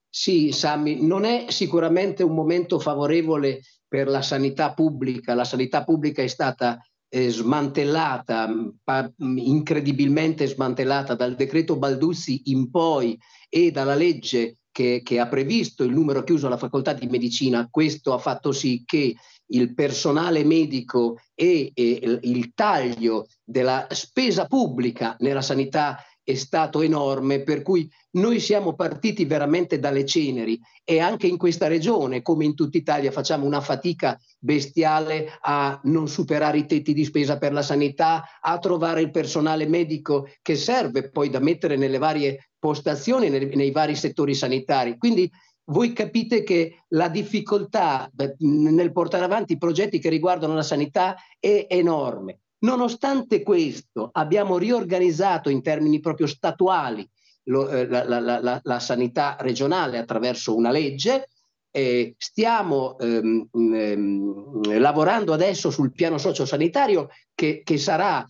Sì, Sammy, non è sicuramente un momento favorevole per la sanità pubblica. La sanità pubblica è stata eh, smantellata, pa- incredibilmente smantellata dal decreto Baldussi in poi e dalla legge che, che, ha previsto il numero chiuso alla facoltà di medicina, questo ha fatto sì che il personale medico e, e il taglio della spesa pubblica nella sanità è stato enorme, per cui noi siamo partiti veramente dalle ceneri e anche in questa regione, come in tutta Italia, facciamo una fatica bestiale a non superare i tetti di spesa per la sanità, a trovare il personale medico che serve poi da mettere nelle varie postazioni, nei, nei vari settori sanitari. Quindi voi capite che la difficoltà nel portare avanti i progetti che riguardano la sanità è enorme. Nonostante questo, abbiamo riorganizzato in termini proprio statuali lo, eh, la, la, la, la, sanità regionale attraverso una legge. Eh, stiamo ehm, ehm, lavorando adesso sul piano sociosanitario che, che, sarà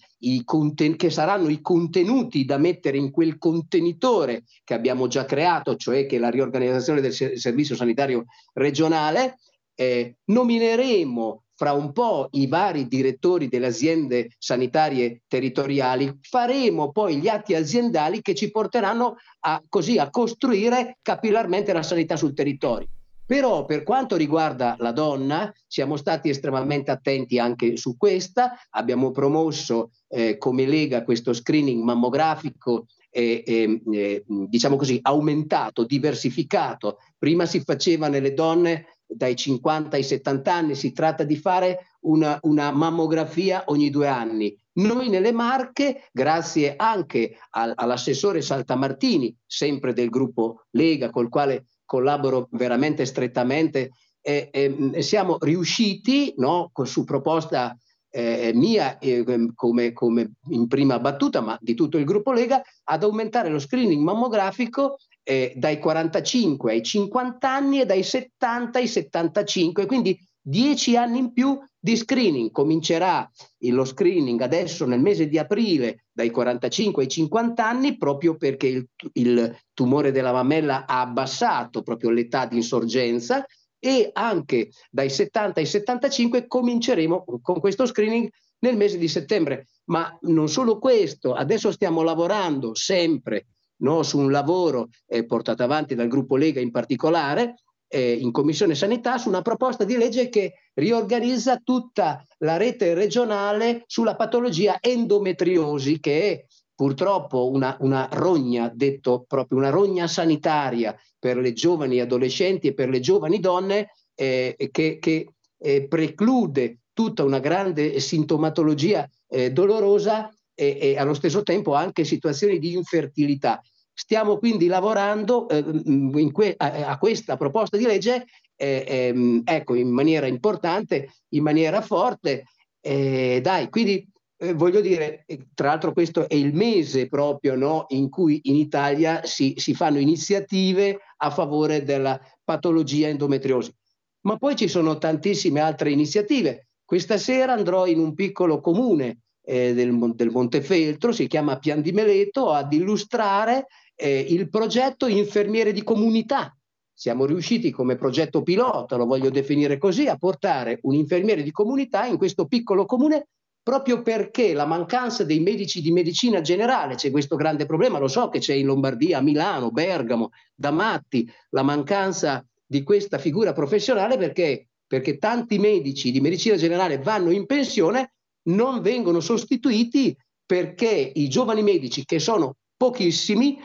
conten- che saranno i contenuti da mettere in quel contenitore che abbiamo già creato, cioè che la riorganizzazione del servizio sanitario regionale. Eh, nomineremo fra un po' i vari direttori delle aziende sanitarie territoriali, faremo poi gli atti aziendali che ci porteranno a, così, a costruire capillarmente la sanità sul territorio. Però per quanto riguarda la donna, siamo stati estremamente attenti anche su questa, abbiamo promosso eh, come Lega questo screening mammografico eh, eh, diciamo così, aumentato, diversificato. Prima si faceva nelle donne dai 50 ai 70 anni, si tratta di fare una, una mammografia ogni due anni. Noi nelle Marche, grazie anche al, all'assessore Saltamartini, sempre del gruppo Lega, col quale collaboro veramente strettamente, eh, eh, siamo riusciti, no, su proposta eh, mia eh, come, come, in prima battuta, ma di tutto il gruppo Lega, ad aumentare lo screening mammografico eh, dai 45 ai 50 anni e dai 70 ai 75, quindi 10 anni in più di screening. Comincerà lo screening adesso nel mese di aprile dai 45 ai 50 anni proprio perché il, il tumore della mammella ha abbassato proprio l'età di insorgenza e anche dai 70 ai 75 cominceremo con questo screening nel mese di settembre. Ma non solo questo, adesso stiamo lavorando sempre no, su un lavoro eh, portato avanti dal gruppo Lega in particolare, eh, in Commissione Sanità, su una proposta di legge che riorganizza tutta la rete regionale sulla patologia endometriosi, che è purtroppo una, una rogna, detto proprio una rogna sanitaria per le giovani adolescenti e per le giovani donne eh, che, che eh, preclude tutta una grande sintomatologia eh, dolorosa e, e, allo stesso tempo anche situazioni di infertilità. Stiamo quindi lavorando eh, que- a, a, questa proposta di legge eh, ehm, ecco, in maniera importante, in maniera forte. Eh, dai, quindi eh, voglio dire, eh, tra l'altro questo è il mese proprio no, in cui in Italia si, si, fanno iniziative a favore della patologia endometriosi. Ma poi ci sono tantissime altre iniziative. Questa sera andrò in un piccolo comune eh, del, del, Montefeltro, si chiama Pian di Meleto, ad illustrare eh, il progetto Infermiere di Comunità. Siamo riusciti come progetto pilota, lo voglio definire così, a portare un infermiere di comunità in questo piccolo comune proprio perché la mancanza dei medici di medicina generale, c'è questo grande problema, lo so che c'è in Lombardia, a Milano, Bergamo, da matti, la mancanza di questa figura professionale perché, perché tanti medici di medicina generale vanno in pensione, non vengono sostituiti perché i giovani medici, che sono pochissimi,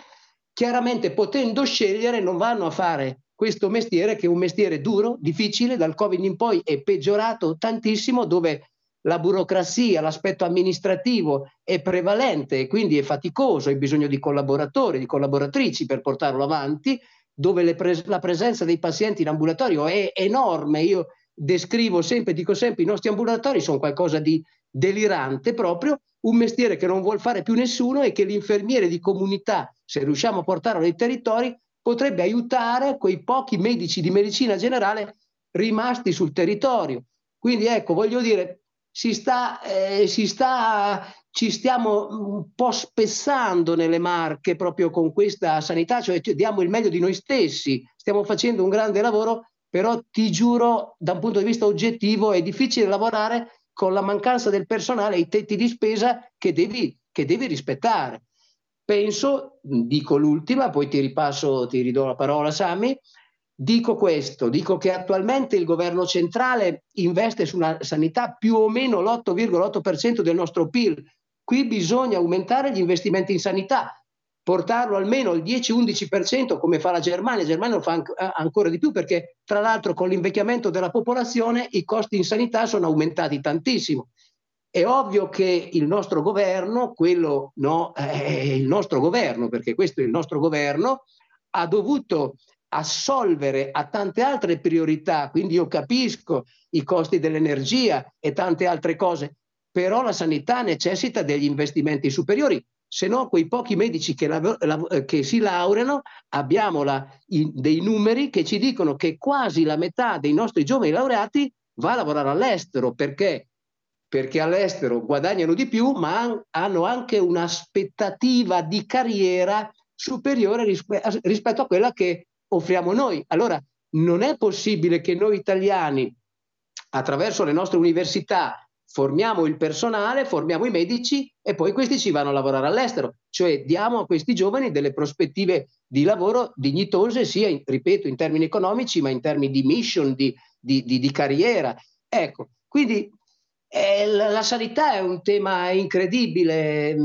chiaramente potendo scegliere non vanno a fare questo mestiere che è un mestiere duro, difficile, dal Covid in poi è peggiorato tantissimo, dove la burocrazia, l'aspetto amministrativo è prevalente e quindi è faticoso, hai bisogno di collaboratori, di collaboratrici per portarlo avanti, dove pres- la presenza dei pazienti in ambulatorio è enorme. Io descrivo sempre, dico sempre, i nostri ambulatori sono qualcosa di delirante proprio, un mestiere che non vuol fare più nessuno e che l'infermiere di comunità, se riusciamo a portarlo nei territori, potrebbe aiutare quei pochi medici di medicina generale rimasti sul territorio. Quindi ecco, voglio dire, si sta, eh, si sta, ci stiamo un po' spessando nelle marche proprio con questa sanità, cioè diamo il meglio di noi stessi, stiamo facendo un grande lavoro, però ti giuro, da un punto di vista oggettivo, è difficile lavorare con la mancanza del personale e i tetti di spesa che devi, che devi rispettare. Penso, dico l'ultima, poi ti ripasso, ti ridò la parola Sami, Dico questo, dico che attualmente il governo centrale investe su una sanità più o meno l'8,8% del nostro PIL. Qui bisogna aumentare gli investimenti in sanità, portarlo almeno al 10-11% come fa la Germania. La Germania lo fa ancora di più perché tra l'altro con l'invecchiamento della popolazione i costi in sanità sono aumentati tantissimo. È ovvio che il nostro governo, quello no, è il nostro governo, perché questo è il nostro governo, ha dovuto assolvere a tante altre priorità, quindi io capisco i costi dell'energia e tante altre cose, però la sanità necessita degli investimenti superiori, se no quei pochi medici che, la, la, che si laureano abbiamo la, i, dei numeri che ci dicono che quasi la metà dei nostri giovani laureati va a lavorare all'estero perché perché all'estero guadagnano di più, ma hanno anche un'aspettativa di carriera superiore rispe- rispetto a quella che offriamo noi. Allora non è possibile che noi italiani, attraverso le nostre università, formiamo il personale, formiamo i medici e poi questi ci vanno a lavorare all'estero, cioè diamo a questi giovani delle prospettive di lavoro dignitose, sia, in, ripeto, in termini economici, ma in termini di mission, di, di, di, di carriera. Ecco, quindi eh, la, sanità è un tema incredibile.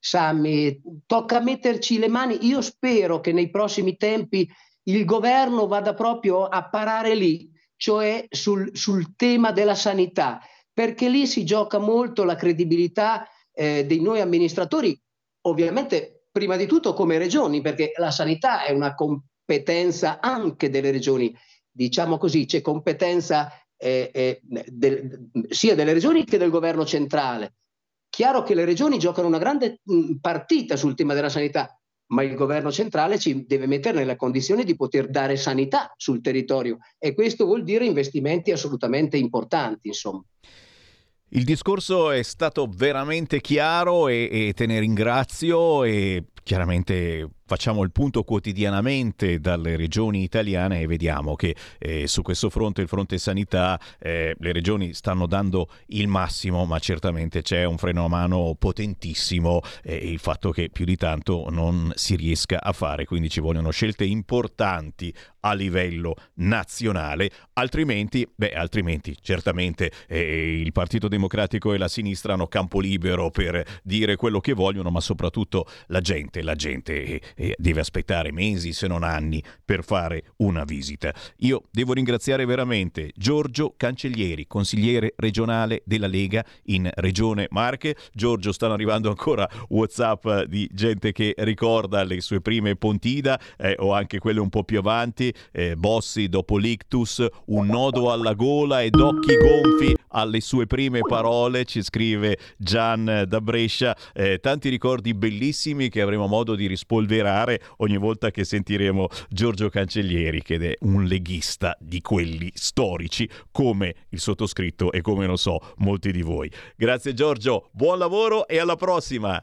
Sammy, tocca metterci le mani. Io spero che nei prossimi tempi il governo vada proprio a parare lì, cioè sul, sul tema della sanità, perché lì si gioca molto la credibilità eh, dei noi amministratori, ovviamente prima di tutto come regioni, perché la sanità è una competenza anche delle regioni. Diciamo così, c'è competenza eh, eh, del- sia delle regioni che del governo centrale. Chiaro che le regioni giocano una grande mh, partita sul tema della sanità, ma il governo centrale ci deve mettere nella condizione di poter dare sanità sul territorio e questo vuol dire investimenti assolutamente importanti, insomma. Il discorso è stato veramente chiaro e, e te ne ringrazio e chiaramente facciamo il punto quotidianamente dalle regioni italiane e vediamo che eh, su questo fronte, il fronte sanità, eh, le regioni stanno dando il massimo, ma certamente c'è un freno a mano potentissimo e il fatto che più di tanto non si riesca a fare, quindi ci vogliono scelte importanti a livello nazionale, altrimenti, beh, altrimenti certamente eh, il Partito Democratico e la sinistra hanno campo libero per dire quello che vogliono, ma soprattutto la gente, la gente deve aspettare mesi se non anni per fare una visita. Io devo ringraziare veramente Giorgio Cancellieri, consigliere regionale della Lega in Regione Marche. Giorgio, stanno arrivando ancora WhatsApp di gente che ricorda le sue prime Pontida eh, o anche quelle un po' più avanti, eh, Bossi dopo l'ictus, un nodo alla gola ed occhi gonfi alle sue prime parole, ci scrive Gian da Brescia, Eh, tanti ricordi bellissimi che avremo modo di rispolverare ogni volta che sentiremo Giorgio Cancellieri, che è un leghista di quelli storici, come il sottoscritto e come non so molti di voi. Grazie Giorgio, buon lavoro e alla prossima!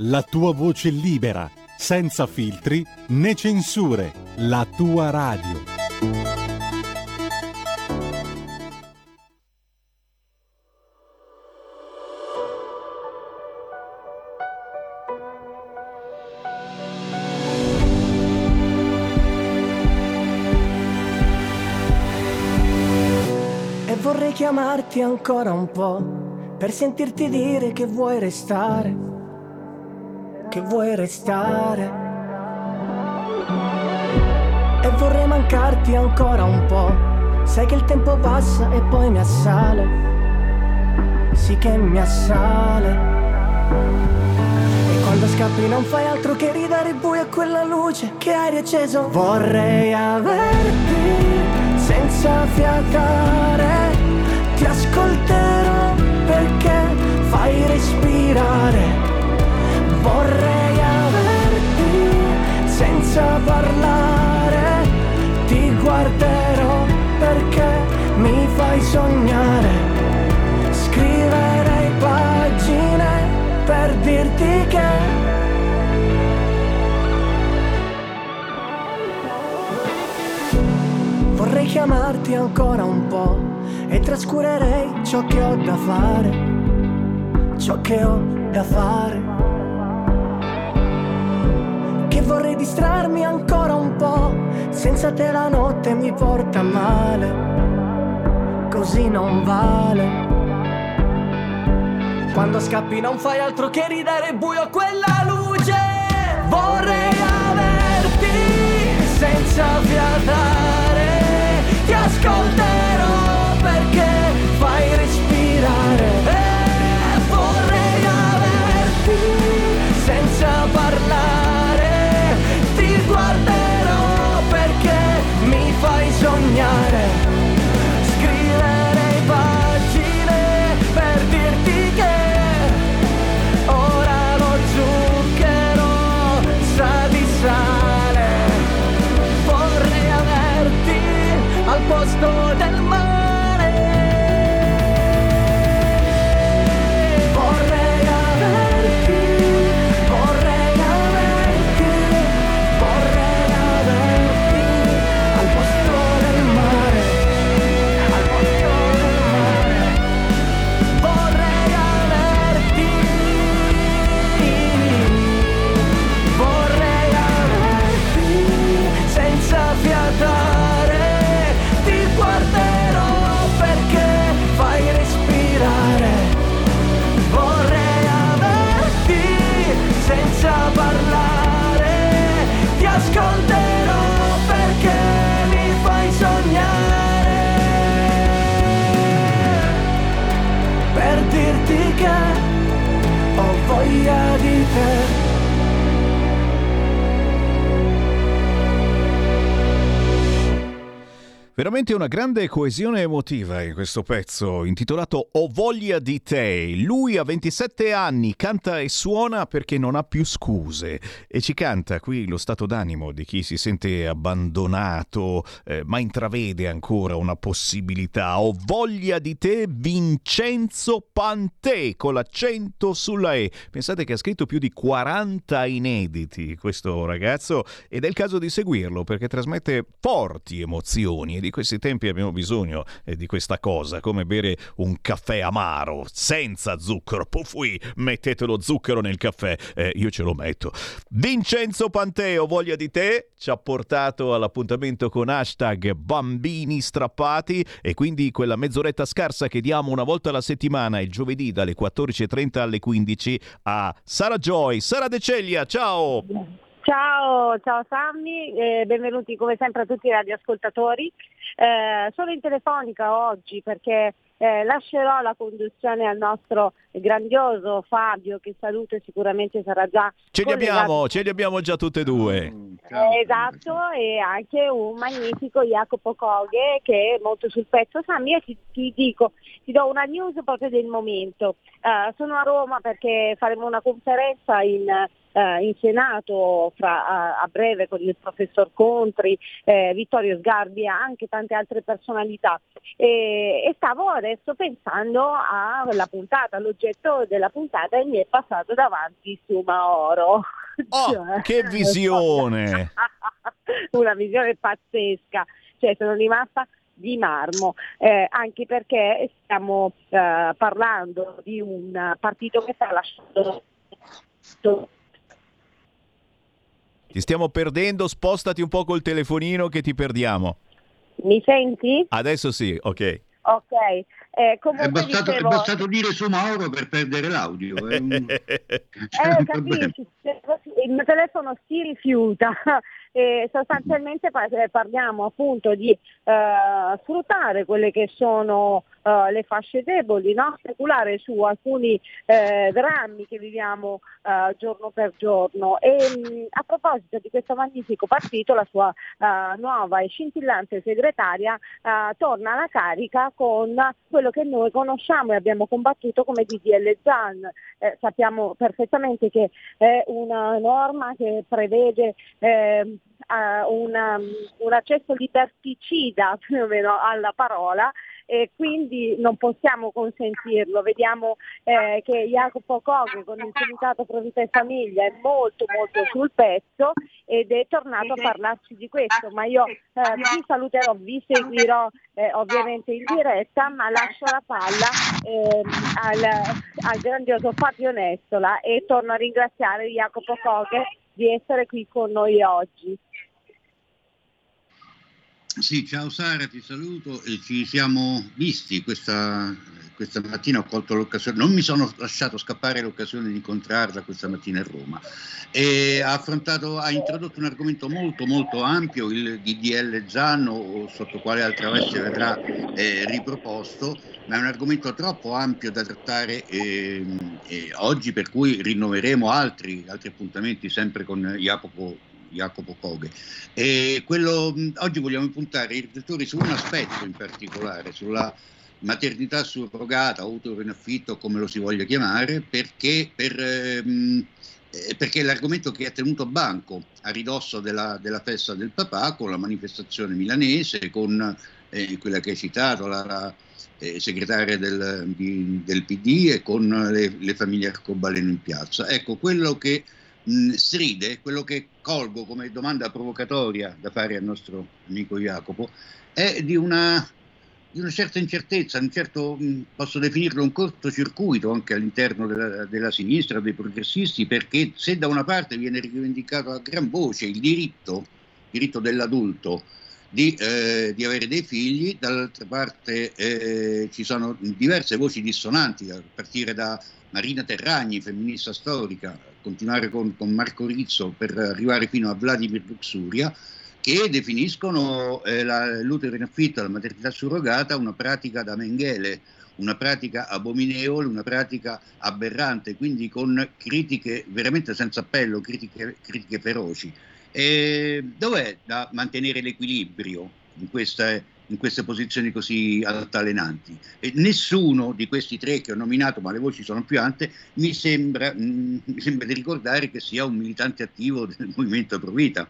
la tua voce libera, senza filtri né censure, la tua radio. E vorrei chiamarti ancora un po' per sentirti dire che vuoi restare, che vuoi restare. E vorrei mancarti ancora un po', sai che il tempo passa e poi mi assale, sì che mi assale. E quando scappi non fai altro che ridare buio a quella luce che hai riacceso. Vorrei averti senza fiatare, ti ascolterò perché fai respirare. Vorrei averti senza parlare, ti guarderò perché mi fai sognare. Scriverei pagine per dirti che Vorrei chiamarti ancora un po' e trascurerei ciò che ho da fare, ciò che ho da fare. Vorrei distrarmi ancora un po', senza te la notte mi porta male, così non vale. Quando scappi non fai altro che ridare buio a quella luce. Vorrei averti senza fiatare, Veramente una grande coesione emotiva in questo pezzo intitolato Ho voglia di te. Lui ha 27 anni, canta e suona perché non ha più scuse e ci canta qui lo stato d'animo di chi si sente abbandonato eh, ma intravede ancora una possibilità. Ho voglia di te Vincenzo Pantè con l'accento sulla E. Pensate che ha scritto più di 40 inediti questo ragazzo ed è il caso di seguirlo perché trasmette forti emozioni e di questi tempi abbiamo bisogno eh, di questa cosa, come bere un caffè amaro, senza zucchero. Pufui, mettete lo zucchero nel caffè, eh, io ce lo metto. Vincenzo Panteo, voglia di te, ci ha portato all'appuntamento con hashtag bambini strappati e quindi quella mezz'oretta scarsa che diamo una volta alla settimana, il giovedì dalle 14.30 alle 15 a Sara Joy. Sara De Ceglia, ciao! Ciao, ciao Sammy, eh, benvenuti come sempre a tutti i radioascoltatori. Eh, sono in telefonica oggi perché eh, lascerò la conduzione al nostro grandioso Fabio che saluto e sicuramente sarà già Ce li abbiamo, ce li abbiamo già tutte e due. Eh, esatto, e anche un magnifico Jacopo Coghe che è molto sul pezzo. Sammy, io ti, ti dico, ti do una news proprio del momento. Eh, sono a Roma perché faremo una conferenza in, eh, in Senato fra- a, a breve con il professor Contri, eh, Vittorio Sgarbi e anche tante altre personalità. E, e stavo adesso pensando alla puntata, all'oggetto della puntata e mi è passato davanti Sumaoro. Oh, che visione! una visione pazzesca, cioè sono rimasta di marmo, eh, anche perché stiamo eh, parlando di un partito che sta lasciando Ti stiamo perdendo, spostati un po' col telefonino che ti perdiamo. Mi senti? Adesso sì, ok. Ok, eh, comunque È bastato, è dicevo- bastato dire su Mauro per perdere l'audio. È un- Eh, capisci, il mio telefono si rifiuta e sostanzialmente eh, parliamo appunto di eh, sfruttare quelle che sono eh, le fasce deboli, no? speculare su alcuni eh, drammi che viviamo eh, giorno per giorno. E mh, a proposito di questo magnifico partito, la sua eh, nuova e scintillante segretaria torna alla carica con quello che noi conosciamo e abbiamo combattuto come DDL Zan. Sappiamo perfettamente che è una norma che prevede eh, una- un accesso liberticida più o meno alla parola e quindi non possiamo consentirlo. Vediamo eh, che Jacopo Coghe con il Comitato Pro Vita e Famiglia è molto molto sul pezzo ed è tornato a parlarci di questo, ma io eh, vi saluterò, vi seguirò eh, ovviamente in diretta, ma lascio la palla ehm, al, al grandioso Fabio Nestola e torno a ringraziare Jacopo Coghe di essere qui con noi oggi. Sì, ciao Sara, ti saluto. Eh, Ci siamo visti questa, questa mattina, ho colto l'occasione, non mi sono lasciato scappare l'occasione di incontrarla questa mattina a Roma. E ha affrontato, ha introdotto un argomento molto molto ampio, il DDL Zanno, sotto quale altra veste verrà eh, riproposto, ma è un argomento troppo ampio da trattare ehm, eh, oggi, per cui rinnoveremo altri, altri appuntamenti sempre con Jacopo Jacopo Coghe. E quello, oggi vogliamo puntare i riflettori su un aspetto in particolare, sulla maternità surrogata, utero in affitto, come lo si voglia chiamare, perché, per, ehm, eh, perché è l'argomento che ha tenuto banco a ridosso della, della festa del papà con la manifestazione milanese, con eh, quella che hai citato, la, la, eh, segretaria del, di- del PD e con le, le famiglie arcobaleno in piazza. Ecco, quello che mh, stride, quello che colgo come domanda provocatoria da fare al nostro amico Jacopo, è di una, di una certa incertezza, un certo, posso definirlo un cortocircuito anche all'interno della, della sinistra, dei progressisti, perché se da una parte viene rivendicato a gran voce il diritto, diritto dell'adulto, di, eh, di avere dei figli, dall'altra parte eh, ci sono diverse voci dissonanti, a partire da Marina Terragni, femminista storica, continuare con, con Marco Rizzo per arrivare fino a Vladimir Luxuria, che definiscono eh, l'utero in affitto, la maternità surrogata, una pratica da Mengele, una pratica abominevole, una pratica aberrante, quindi con critiche veramente senza appello, critiche, critiche feroci. E dov'è da mantenere l'equilibrio in queste, in queste posizioni così altalenanti. E nessuno di questi tre che ho nominato, ma le voci sono più alte, mi sembra, mh, mi sembra di ricordare che sia un militante attivo del movimento Provita.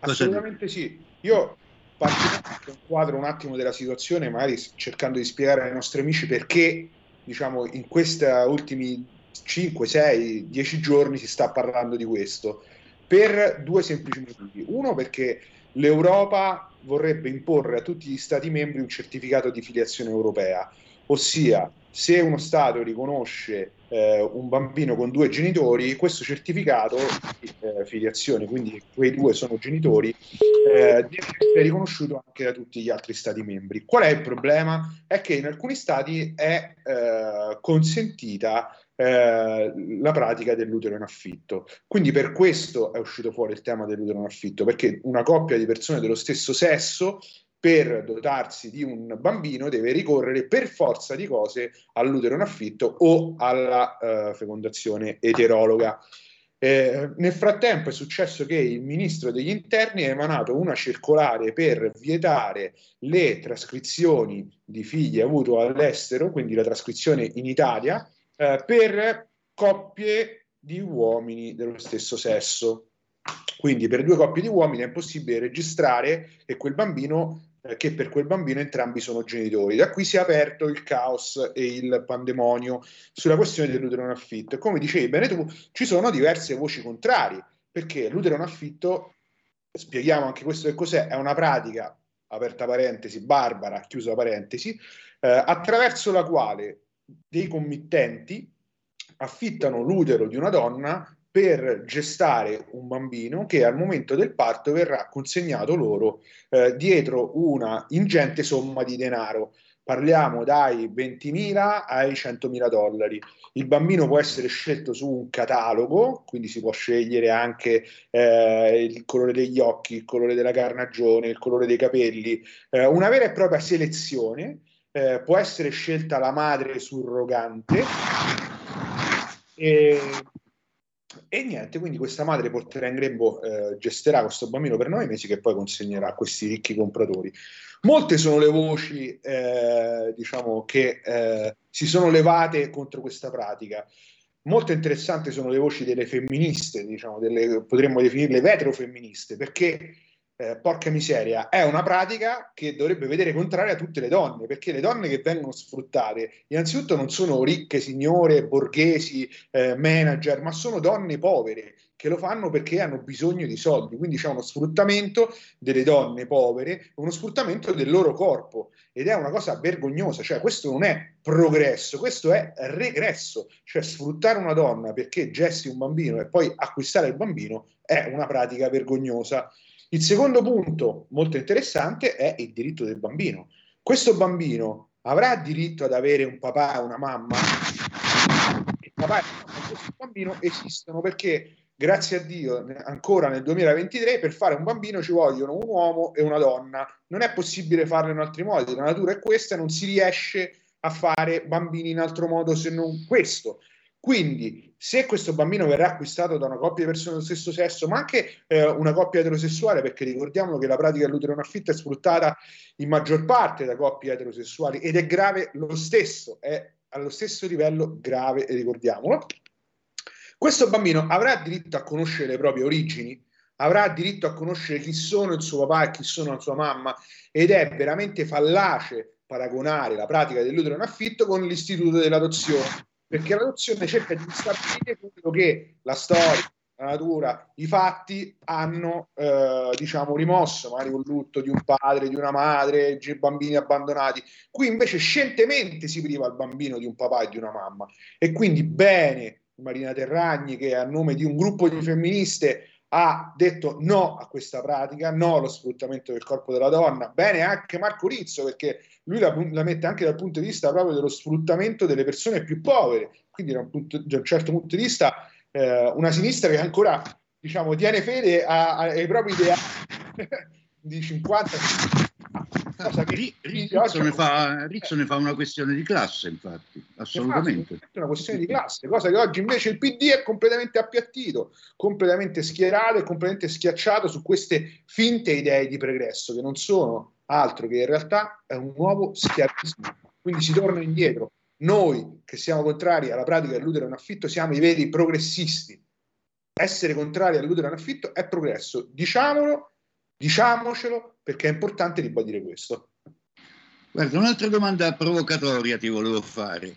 Assolutamente sì. Io parto un quadro un attimo della situazione, magari cercando di spiegare ai nostri amici perché, diciamo, in questi ultimi 5, 6, 10 giorni si sta parlando di questo. Per due semplici motivi. Uno perché l'Europa vorrebbe imporre a tutti gli Stati membri un certificato di filiazione europea, ossia se uno Stato riconosce eh, un bambino con due genitori, questo certificato di eh, filiazione, quindi quei due sono genitori, eh, deve essere riconosciuto anche da tutti gli altri Stati membri. Qual è il problema? È che in alcuni Stati è eh, consentita eh, la pratica dell'utero in affitto. Quindi per questo è uscito fuori il tema dell'utero in affitto, perché una coppia di persone dello stesso sesso per dotarsi di un bambino deve ricorrere per forza di cose all'utero in affitto o alla eh, fecondazione eterologa. Eh, nel frattempo è successo che il ministro degli interni ha emanato una circolare per vietare le trascrizioni di figli avuti all'estero, quindi la trascrizione in Italia, eh, per coppie di uomini dello stesso sesso. Quindi per due coppie di uomini è impossibile registrare che quel bambino eh, che per quel bambino entrambi sono genitori. Da qui si è aperto il caos e il pandemonio sulla questione dell'utero in affitto. E come dicevi bene tu, ci sono diverse voci contrarie, perché l'utero in affitto, spieghiamo anche questo che cos'è, è una pratica, aperta parentesi, barbara, chiusa parentesi, eh, attraverso la quale dei committenti affittano l'utero di una donna per gestare un bambino che al momento del parto verrà consegnato loro eh, dietro una ingente somma di denaro. Parliamo dai 20.000 ai 100.000 dollari. Il bambino può essere scelto su un catalogo, quindi si può scegliere anche eh, il colore degli occhi, il colore della carnagione, il colore dei capelli, eh, una vera e propria selezione. Eh, può essere scelta la madre surrogante. E e niente, quindi questa madre porterà in grembo, eh, gestirà questo bambino per nove mesi che poi consegnerà a questi ricchi compratori. Molte sono le voci, eh, diciamo, che eh, si sono levate contro questa pratica. Molto interessanti sono le voci delle femministe, diciamo, delle, potremmo definirle veterofemministe, perché eh, porca miseria, è una pratica che dovrebbe vedere contraria tutte le donne, perché le donne che vengono sfruttate, innanzitutto non sono ricche signore, borghesi, eh, manager, ma sono donne povere che lo fanno perché hanno bisogno di soldi, quindi c'è uno sfruttamento delle donne povere, uno sfruttamento del loro corpo. Ed è una cosa vergognosa, cioè questo non è progresso, questo è regresso, cioè sfruttare una donna perché gesti un bambino e poi acquistare il bambino è una pratica vergognosa. Il secondo punto molto interessante è il diritto del bambino. Questo bambino avrà diritto ad avere un papà e una mamma? Il papà e la mamma di questo bambino esistono perché, grazie a Dio, ancora nel 2023 per fare un bambino ci vogliono un uomo e una donna. Non è possibile farlo in altri modi. La natura è questa non si riesce a fare bambini in altro modo se non questo. Quindi, se questo bambino verrà acquistato da una coppia di persone dello stesso sesso, ma anche eh, una coppia eterosessuale, perché ricordiamolo che la pratica dell'utero in affitto è sfruttata in maggior parte da coppie eterosessuali ed è grave lo stesso, è allo stesso livello grave, ricordiamolo. Questo bambino avrà diritto a conoscere le proprie origini, avrà diritto a conoscere chi sono il suo papà e chi sono la sua mamma ed è veramente fallace paragonare la pratica dell'utero in affitto con l'istituto dell'adozione perché l'adozione cerca di stabilire quello che la storia, la natura, i fatti hanno eh, diciamo rimosso, magari un lutto di un padre, di una madre, bambini abbandonati. Qui invece scientemente si priva il bambino di un papà e di una mamma. E quindi bene Marina Terragni che a nome di un gruppo di femministe ha detto no a questa pratica, no allo sfruttamento del corpo della donna. Bene anche Marco Rizzo perché lui la, la, mette anche dal punto di vista proprio dello sfruttamento delle persone più povere, quindi da un, punto, da un certo punto di vista eh, una sinistra che ancora diciamo, tiene fede a, a, ai propri ideali di 50 cosa che Rizzo, ne fa, Rizzo ne fa una questione di classe, infatti, assolutamente. È una questione di classe, cosa che oggi invece il PD è completamente appiattito, completamente schierato e completamente schiacciato su queste finte idee di progresso che non sono altro che in realtà è un nuovo schiavismo. Quindi si torna indietro. Noi che siamo contrari alla pratica dell'utero in affitto siamo i veri progressisti. Essere contrari all'utero in affitto è progresso. Diciamolo, diciamocelo perché è importante ribadire questo. Guarda, un'altra domanda provocatoria ti volevo fare,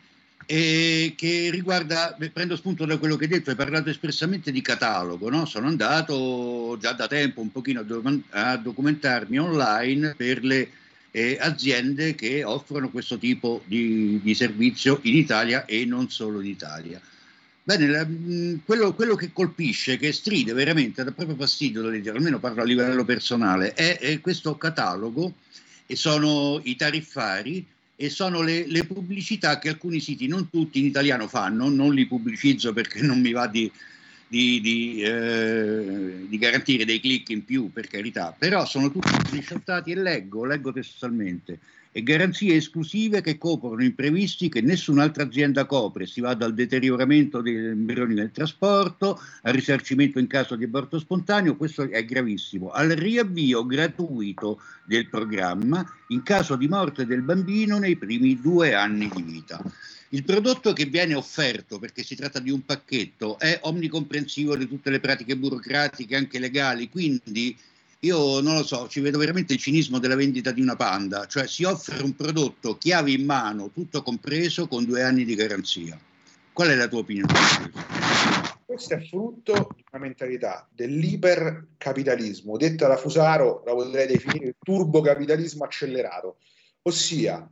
e che riguarda, prendo spunto da quello che hai detto, hai parlato espressamente di catalogo, no? Sono andato già da tempo un pochino a documentarmi online per le eh, aziende che offrono questo tipo di, di servizio in Italia e non solo in Italia. Bene, la- mh, quello, quello che colpisce, che stride veramente, dà proprio fastidio da leggere, almeno parlo a livello personale, è, è questo catalogo e sono i tariffari e sono le, le pubblicità che alcuni siti, non tutti in italiano fanno, non li pubblicizzo perché non mi va di, di- di, eh, di garantire dei click in più, per carità, però sono tutti screenshottati e leggo, leggo testualmente, e garanzie esclusive che coprono imprevisti che nessun'altra azienda copre, si va dal deterioramento degli embrioni nel trasporto al risarcimento in caso di aborto spontaneo, questo è gravissimo, al riavvio gratuito del programma in caso di morte del bambino nei primi due anni di vita. Il prodotto che viene offerto, perché si tratta di un pacchetto, è omnicomprensivo di tutte le pratiche burocratiche, anche legali, quindi io non lo so, ci vedo veramente il cinismo della vendita di una panda, cioè si offre un prodotto chiave in mano, tutto compreso, con due anni di garanzia. Qual è la tua opinione? Questo è frutto di una mentalità dell'ipercapitalismo, detta da Fusaro, la potrei definire il turbocapitalismo accelerato, ossia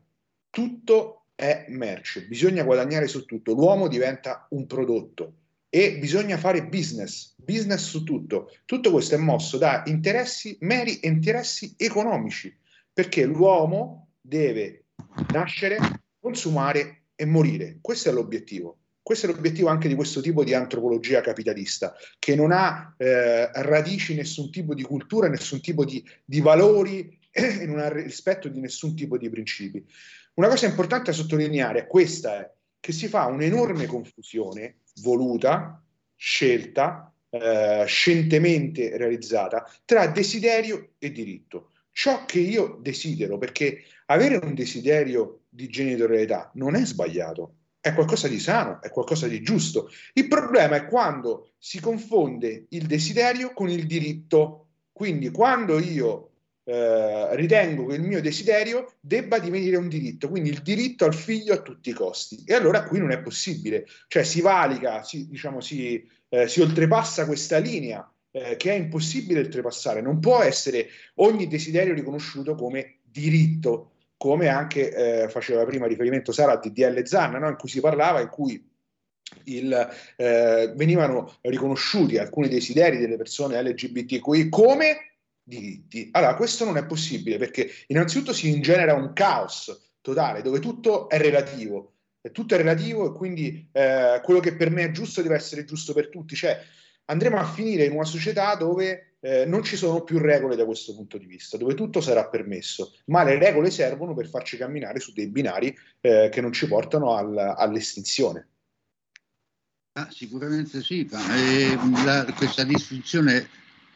tutto è merce, bisogna guadagnare su tutto, l'uomo diventa un prodotto e bisogna fare business, business su tutto. Tutto questo è mosso da interessi, meri interessi economici, perché l'uomo deve nascere, consumare e morire. Questo è l'obiettivo. Questo è l'obiettivo anche di questo tipo di antropologia capitalista, che non ha eh, radici nessun tipo di cultura, nessun tipo di, di valori e non ha rispetto di nessun tipo di principi. Una cosa importante da sottolineare, questa è che si fa un'enorme confusione voluta, scelta, eh, scientemente realizzata tra desiderio e diritto. Ciò che io desidero, perché avere un desiderio di genitorialità non è sbagliato, è qualcosa di sano, è qualcosa di giusto. Il problema è quando si confonde il desiderio con il diritto. Quindi quando io eh, ritengo che il mio desiderio debba divenire un diritto, quindi il diritto al figlio a tutti i costi. E allora qui non è possibile, cioè si valica, si, diciamo, si, eh, si oltrepassa questa linea eh, che è impossibile oltrepassare. Non può essere ogni desiderio riconosciuto come diritto, come anche eh, faceva prima riferimento Sara al DDL Zanna, no? in cui si parlava, in cui il, eh, venivano riconosciuti alcuni desideri delle persone LGBTQI come diritti. Allora, questo non è possibile perché innanzitutto si ingenera un caos totale dove tutto è relativo, tutto è relativo e quindi eh, quello che per me è giusto deve essere giusto per tutti, cioè andremo a finire in una società dove eh, non ci sono più regole da questo punto di vista, dove tutto sarà permesso, ma le regole servono per farci camminare su dei binari eh, che non ci portano al, all'estinzione. Ah, sicuramente sì, ma eh, la- questa distinzione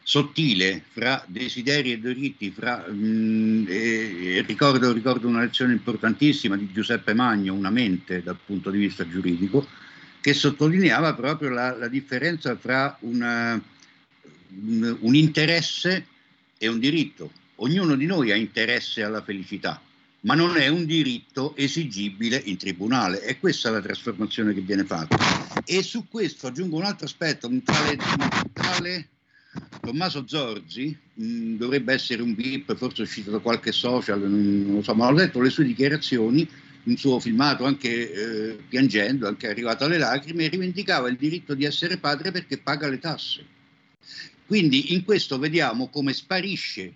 sottile fra desideri e diritti, fra, mh, e- e ricordo, ricordo una lezione importantissima di Giuseppe Magno, Una mente dal punto di vista giuridico, che sottolineava proprio la, la differenza fra una- un, un interesse e un diritto. Ognuno di noi ha interesse alla felicità, ma non è un diritto esigibile in tribunale. E questa è la trasformazione che viene fatta. E su questo aggiungo un altro aspetto, un tale, un tale Tommaso Zorzi, mh, dovrebbe essere un VIP, forse uscito da qualche social, non lo so, ma ho letto le sue dichiarazioni, un suo filmato anche eh, piangendo, anche arrivato alle lacrime, rivendicava il diritto di essere padre perché paga le tasse. Quindi in questo vediamo come sparisce,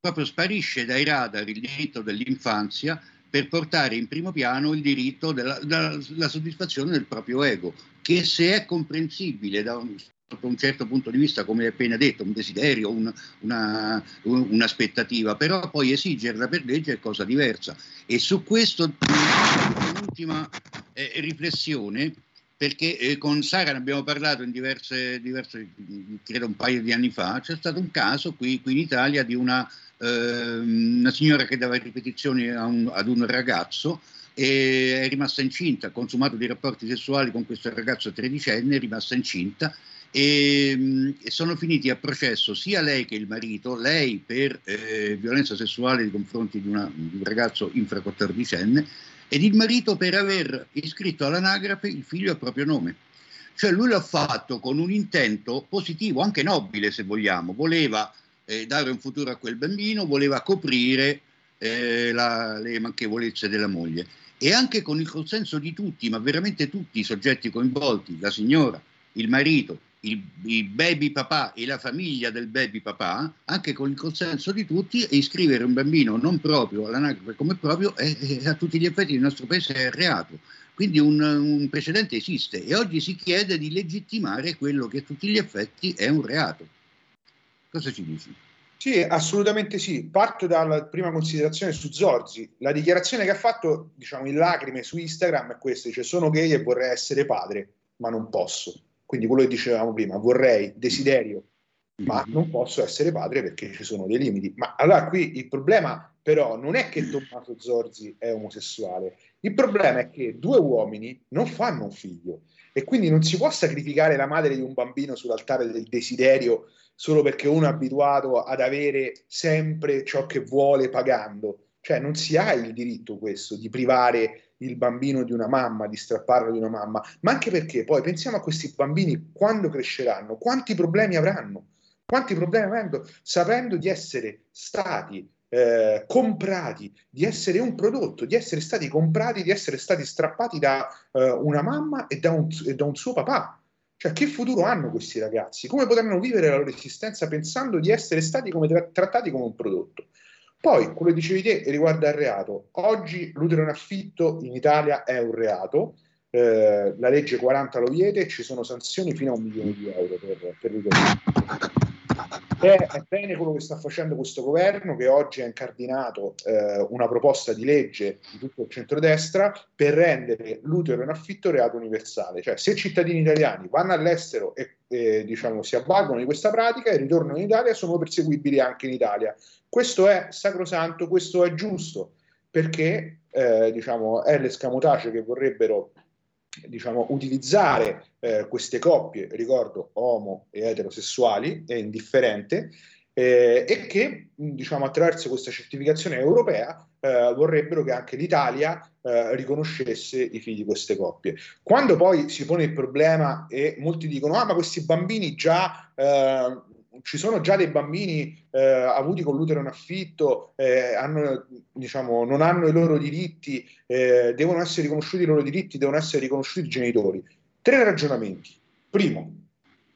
proprio sparisce dai radar il diritto dell'infanzia per portare in primo piano il diritto della, della- della soddisfazione del proprio ego, che se è comprensibile da un- sotto un certo punto di vista, come appena detto, un desiderio, un- una, un- un'aspettativa, però poi esigerla per legge è cosa diversa. E su questo un'ultima eh, riflessione, perché eh, con Sara ne abbiamo parlato in diverse, diverse, credo un paio di anni fa, c'è stato un caso qui, qui in Italia di una, ehm, una signora che dava ripetizioni un- ad un ragazzo e è rimasta incinta, ha consumato dei rapporti sessuali con questo ragazzo tredicenne, è rimasta incinta e, mh, e sono finiti a processo sia lei che il marito, lei per eh, violenza sessuale nei confronti di, una- di un ragazzo infraquattordicenne ed il marito per aver iscritto all'anagrafe il figlio a proprio nome. Cioè lui l'ha fatto con un intento positivo, anche nobile se vogliamo, voleva eh, dare un futuro a quel bambino, voleva coprire eh, la- le manchevolezze della moglie e anche con il consenso di tutti, ma veramente tutti i soggetti coinvolti, la signora, il marito, il, il baby papà e la famiglia del baby papà, anche con il consenso di tutti, e iscrivere un bambino non proprio all'anagrafe come proprio è, è- a tutti gli effetti nel nostro paese è reato. Quindi un, un precedente esiste e oggi si chiede di legittimare quello che a tutti gli effetti è un reato. Cosa ci dici? Sì, assolutamente sì. Parto dalla prima considerazione su Zorzi. La dichiarazione che ha fatto, diciamo, in lacrime su Instagram è questa, dice sono gay e vorrei essere padre, ma non posso. Quindi quello che dicevamo prima, vorrei, desiderio, ma non posso essere padre perché ci sono dei limiti. Ma allora qui il problema però non è che Tommaso Zorzi è omosessuale, il problema è che due uomini non fanno un figlio e quindi non si può sacrificare la madre di un bambino sull'altare del desiderio solo perché uno è abituato ad avere sempre ciò che vuole pagando. Cioè non si ha il diritto questo di privare il bambino di una mamma, di strapparlo di una mamma, ma anche perché poi pensiamo a questi bambini quando cresceranno, quanti problemi avranno, quanti problemi avranno sapendo di essere stati eh, comprati, di essere un prodotto, di essere stati comprati, di essere stati strappati da eh, una mamma e da un, e da un suo papà. Cioè, che futuro hanno questi ragazzi? Come potranno vivere la loro esistenza pensando di essere stati come tra- trattati come un prodotto? Poi, che dicevi te riguarda il reato. Oggi l'utero in affitto in Italia è un reato, eh, la legge 40 lo vieta e ci sono sanzioni fino a un milione di euro per, per l'utero in affitto. È, è bene quello che sta facendo questo governo che oggi ha incardinato eh, una proposta di legge di tutto il centrodestra per rendere l'utero in affitto reato universale. Cioè se cittadini italiani vanno all'estero e eh, diciamo, si avvalgono di questa pratica e ritornano in Italia sono perseguibili anche in Italia. Questo è sacrosanto, questo è giusto perché eh, diciamo, è l'escamotage che vorrebbero diciamo, utilizzare eh, queste coppie, ricordo, omo e eterosessuali, è indifferente, eh, e che diciamo, attraverso questa certificazione europea eh, vorrebbero che anche l'Italia eh, riconoscesse i figli di queste coppie. Quando poi si pone il problema e molti dicono, ah ma questi bambini già... ci sono già dei bambini eh, avuti con l'utero in affitto, eh, hanno, diciamo, non hanno i loro diritti, eh, devono essere riconosciuti i loro diritti, devono essere riconosciuti i genitori. Tre ragionamenti. Primo,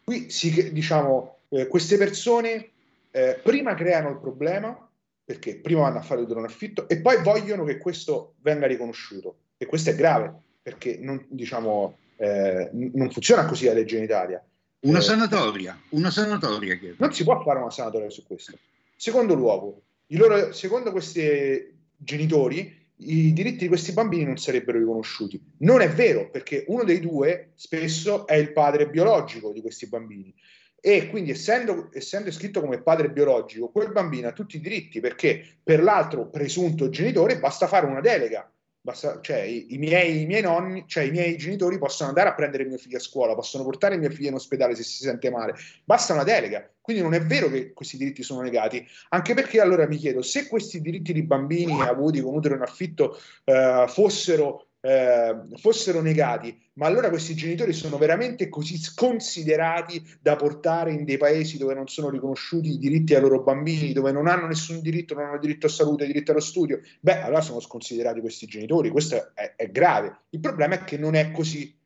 qui si, diciamo, eh, queste persone eh, prima creano il problema, perché prima vanno a fare l'utero in affitto, e poi vogliono che questo venga riconosciuto. E questo è grave, perché non, diciamo, eh, non funziona così la legge in Italia. Una Eh, sanatoria, una sanatoria chiedo. non si può fare una sanatoria su questo. Secondo luogo, i loro- secondo questi genitori, i diritti di questi bambini non sarebbero riconosciuti. Non è vero, perché uno dei due spesso è il padre biologico di questi bambini. E quindi, essendo, essendo iscritto come padre biologico, quel bambino ha tutti i diritti perché per l'altro presunto genitore basta fare una delega. Basta- cioè, i, miei, i miei nonni, cioè i miei genitori possono andare a prendere mio figlio a scuola, possono portare mio figlio in ospedale se si sente male, basta una delega. Quindi non è vero che questi diritti sono negati, anche perché allora mi chiedo se questi diritti di bambini avuti con utero in affitto eh, fossero, eh, fossero negati, ma allora questi genitori sono veramente così sconsiderati da portare in dei paesi dove non sono riconosciuti i diritti ai loro bambini, dove non hanno nessun diritto, non hanno diritto a salute, diritto allo studio, beh, allora sono sconsiderati questi genitori, questo è, è grave. Il problema è che non è così.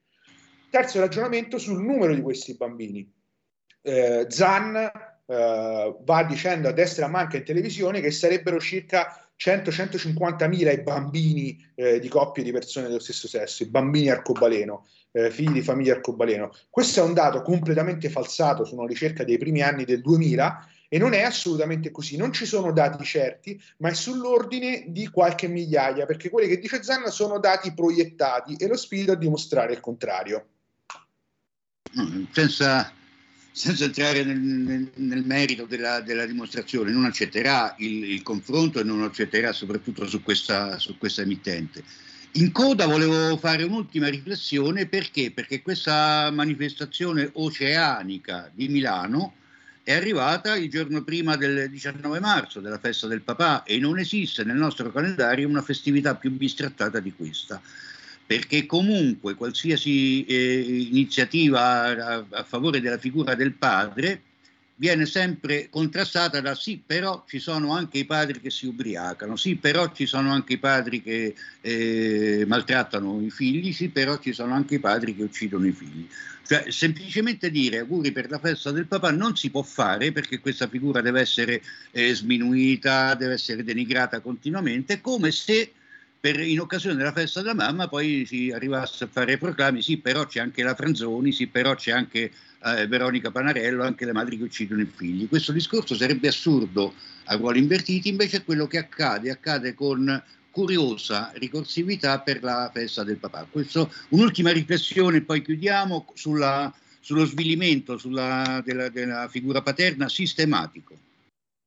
Terzo ragionamento sul numero di questi bambini. Eh, Zan eh, va dicendo a destra e a manca in televisione che sarebbero circa 100-150 mila i bambini eh, di coppie di persone dello stesso sesso, i bambini arcobaleno, eh, figli di famiglie arcobaleno. Questo è un dato completamente falsato su una ricerca dei primi anni del 2000 e non è assolutamente così, non ci sono dati certi, ma è sull'ordine di qualche migliaia, perché quelli che dice Zanna sono dati proiettati e lo spirito a dimostrare il contrario. senza, senza entrare nel, nel- nel merito della, della dimostrazione, non accetterà il, il confronto e non accetterà soprattutto su questa, su questa emittente. In coda volevo fare un'ultima riflessione perché? Perché questa manifestazione oceanica di Milano è arrivata il giorno prima del 19 marzo, della festa del papà, e non esiste nel nostro calendario una festività più bistrattata di questa perché comunque qualsiasi eh, iniziativa a, a favore della figura del padre viene sempre contrastata da sì, però ci sono anche i padri che si ubriacano, sì, però ci sono anche i padri che eh, maltrattano i figli, sì, però ci sono anche i padri che uccidono i figli. Cioè, semplicemente dire auguri per la festa del papà non si può fare perché questa figura deve essere eh, sminuita, deve essere denigrata continuamente, come se per- in occasione della festa della mamma poi si arrivasse a fare proclami, sì però c'è anche la Franzoni, sì però c'è anche eh, Veronica Panarello, anche le madri che uccidono i figli. Questo discorso sarebbe assurdo a ruoli invertiti, invece è quello che accade, accade con curiosa ricorsività per la festa del papà. Questo, un'ultima riflessione, poi chiudiamo sulla- sullo svilimento sulla- della, della figura paterna sistematico.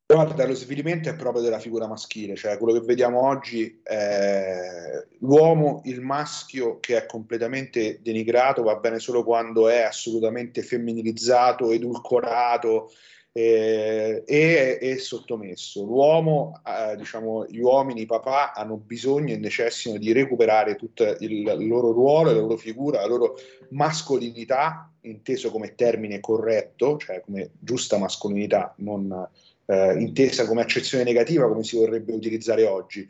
Guarda, lo svilimento è proprio della figura maschile, cioè quello che vediamo oggi è l'uomo, il maschio che è completamente denigrato, va bene solo quando è assolutamente femminilizzato, edulcorato eh, e, e sottomesso. L'uomo, eh, diciamo, gli uomini, i papà hanno bisogno e necessitano di recuperare tutto il, loro ruolo, la loro figura, la loro mascolinità, inteso come termine corretto, cioè come giusta mascolinità, non eh, intesa come accezione negativa come si vorrebbe utilizzare oggi.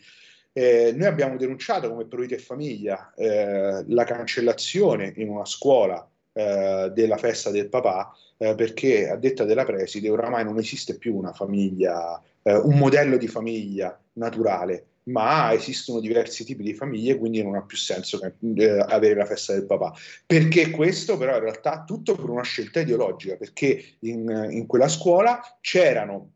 Eh, noi abbiamo denunciato come Provite e Famiglia eh, la cancellazione in una scuola eh, della festa del papà eh, perché a detta della preside oramai non esiste più una famiglia, eh, un modello di famiglia naturale, ma esistono diversi tipi di famiglie, quindi non ha più senso eh, avere la festa del papà. Perché questo però in realtà tutto per una scelta ideologica, perché in, in quella scuola c'erano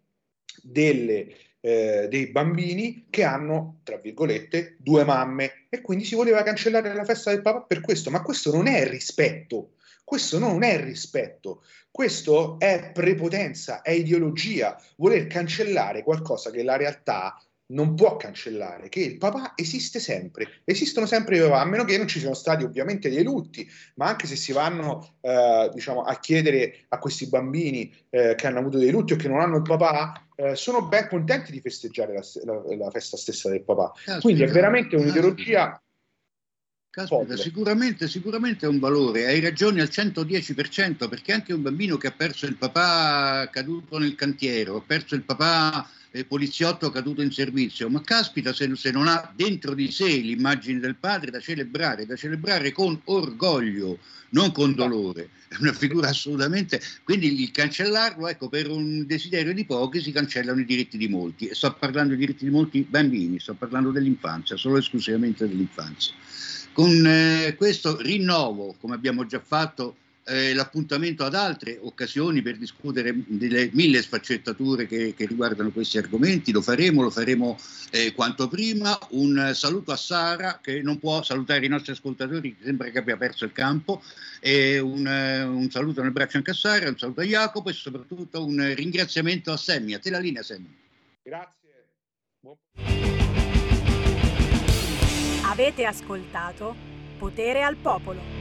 delle, eh, dei bambini che hanno, tra virgolette, due mamme. E quindi si voleva cancellare la festa del papà per questo, ma questo non è rispetto, questo non è rispetto, questo è prepotenza, è ideologia, voler cancellare qualcosa che la realtà non può cancellare, che il papà esiste sempre, esistono sempre i papà, a meno che non ci siano stati ovviamente dei lutti, ma anche se si vanno eh, diciamo, a chiedere a questi bambini eh, che hanno avuto dei lutti o che non hanno il papà, eh, sono ben contenti di festeggiare la, la- la festa stessa del papà. Caspita, Quindi è veramente un'ideologia Caspita, sicuramente, sicuramente è un valore, hai ragione al 110%, perché anche un bambino che ha perso il papà caduto nel cantiere, ha perso il papà eh, poliziotto caduto in servizio, ma caspita se, se non ha dentro di sé l'immagine del padre da celebrare, da celebrare con orgoglio, non con dolore. È una figura assolutamente... Quindi il cancellarlo, ecco, per un desiderio di pochi si cancellano i diritti di molti. E sto parlando di diritti di molti bambini, sto parlando dell'infanzia, solo esclusivamente dell'infanzia. Con eh, questo rinnovo, come abbiamo già fatto, eh, l'appuntamento ad altre occasioni per discutere delle mille sfaccettature che, che riguardano questi argomenti. Lo faremo, lo faremo eh, quanto prima. Un saluto a Sara che non può salutare i nostri ascoltatori, che sembra che abbia perso il campo. E un, eh, un saluto nel braccio anche a Sara, un saluto a Jacopo e soprattutto un ringraziamento a Semmi. A te la linea, Semmi. Grazie. Avete ascoltato Potere al Popolo.